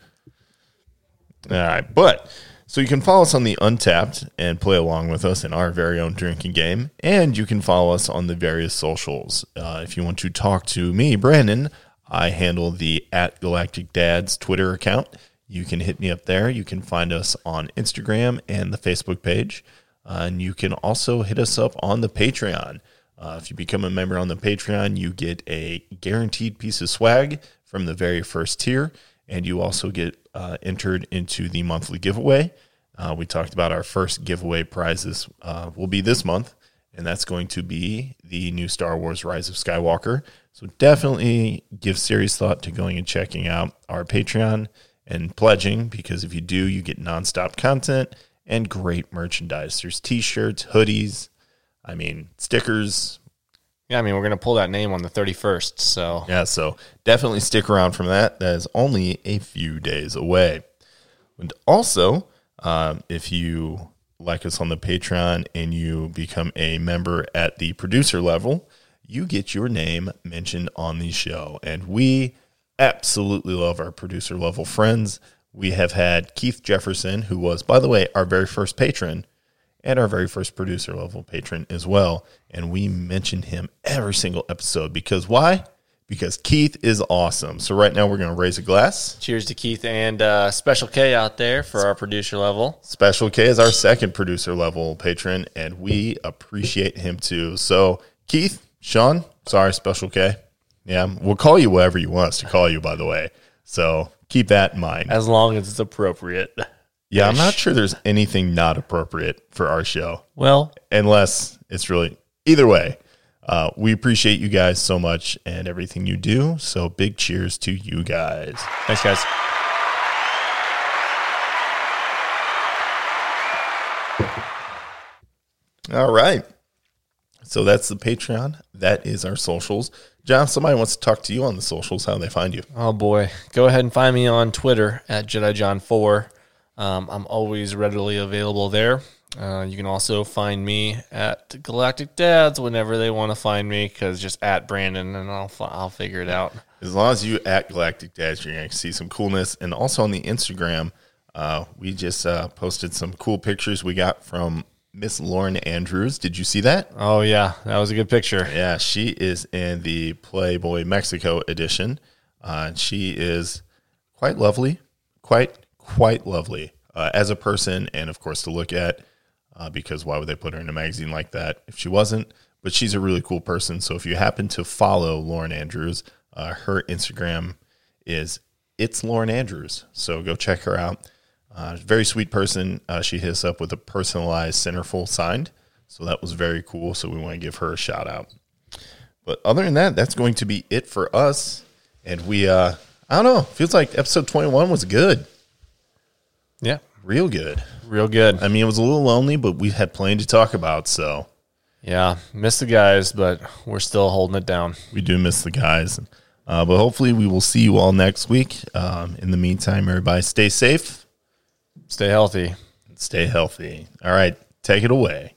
All right, but so you can follow us on the Untappd and play along with us in our very own drinking game, and you can follow us on the various socials. Uh, if you want to talk to me, Brandon, I handle the at Galactic Dads Twitter account. You can hit me up there. You can find us on Instagram and the Facebook page, uh, and you can also hit us up on the Patreon. Uh, if you become a member on the Patreon, you get a guaranteed piece of swag from the very first tier, and you also get uh, entered into the monthly giveaway. Uh, we talked about our first giveaway prizes uh, will be this month, and that's going to be the new Star Wars Rise of Skywalker. So definitely give serious thought to going and checking out our Patreon and pledging because if you do, you get nonstop content and great merchandise. There's t-shirts, hoodies, I mean, stickers. Yeah, I mean, we're going to pull that name on the 31st. So Yeah, so definitely stick around from that. That is only a few days away. And also, um, if you like us on the Patreon and you become a member at the producer level, you get your name mentioned on the show. And we absolutely love our producer level friends. We have had Keith Jefferson, who was, by the way, our very first patron and our very first producer level patron as well. And we mentioned him every single episode because why? Because Keith is awesome. So right now we're going to raise a glass. cheers to Keith and uh, Special K out there for our producer level. Special K is our second producer level patron, and we appreciate him too. So Keith, Sean, sorry, Special K. Yeah, we'll call you whatever you want us to call you, by the way. So keep that in mind. As long as it's appropriate. Yeah, I'm not sure there's anything not appropriate for our show. Well, unless it's really either way. Uh, we appreciate you guys so much and everything you do. So big cheers to you guys. thanks, guys. All right. So that's the Patreon. That is our socials. John, somebody wants to talk to you on the socials. How do they find you? Oh boy, go ahead and find me on Twitter at Jedi John Four. Um, I'm always readily available there. Uh, you can also find me at Galactic Dads whenever they want to find me, because just at Brandon and I'll I'll figure it out. As long as you at Galactic Dads, you're going to see some coolness. And also on the Instagram, uh, we just uh, posted some cool pictures we got from Miss Lauren Andrews. Did you see that? Oh yeah, that was a good picture. Yeah, she is in the Playboy Mexico edition. Uh, she is quite lovely, quite quite lovely uh, as a person, and of course to look at. Uh, because why would they put her in a magazine like that if she wasn't? But she's a really cool person. So if you happen to follow Lauren Andrews, uh, her Instagram is it's Lauren Andrews. So go check her out. Uh, very sweet person. Uh, she hit us up with a personalized centerfold signed. So that was very cool. So we want to give her a shout out. But other than that, that's going to be it for us. And we, uh, I don't know, feels like episode 21 was good. Yeah, Real good. real good. I mean, it was a little lonely, but we had plenty to talk about. So Yeah, missed the guys, but we're still holding it down. we do miss the guys. Uh, but hopefully, we will see you all next week. Um, in the meantime, everybody stay safe, Stay healthy. stay healthy. All right, take it away.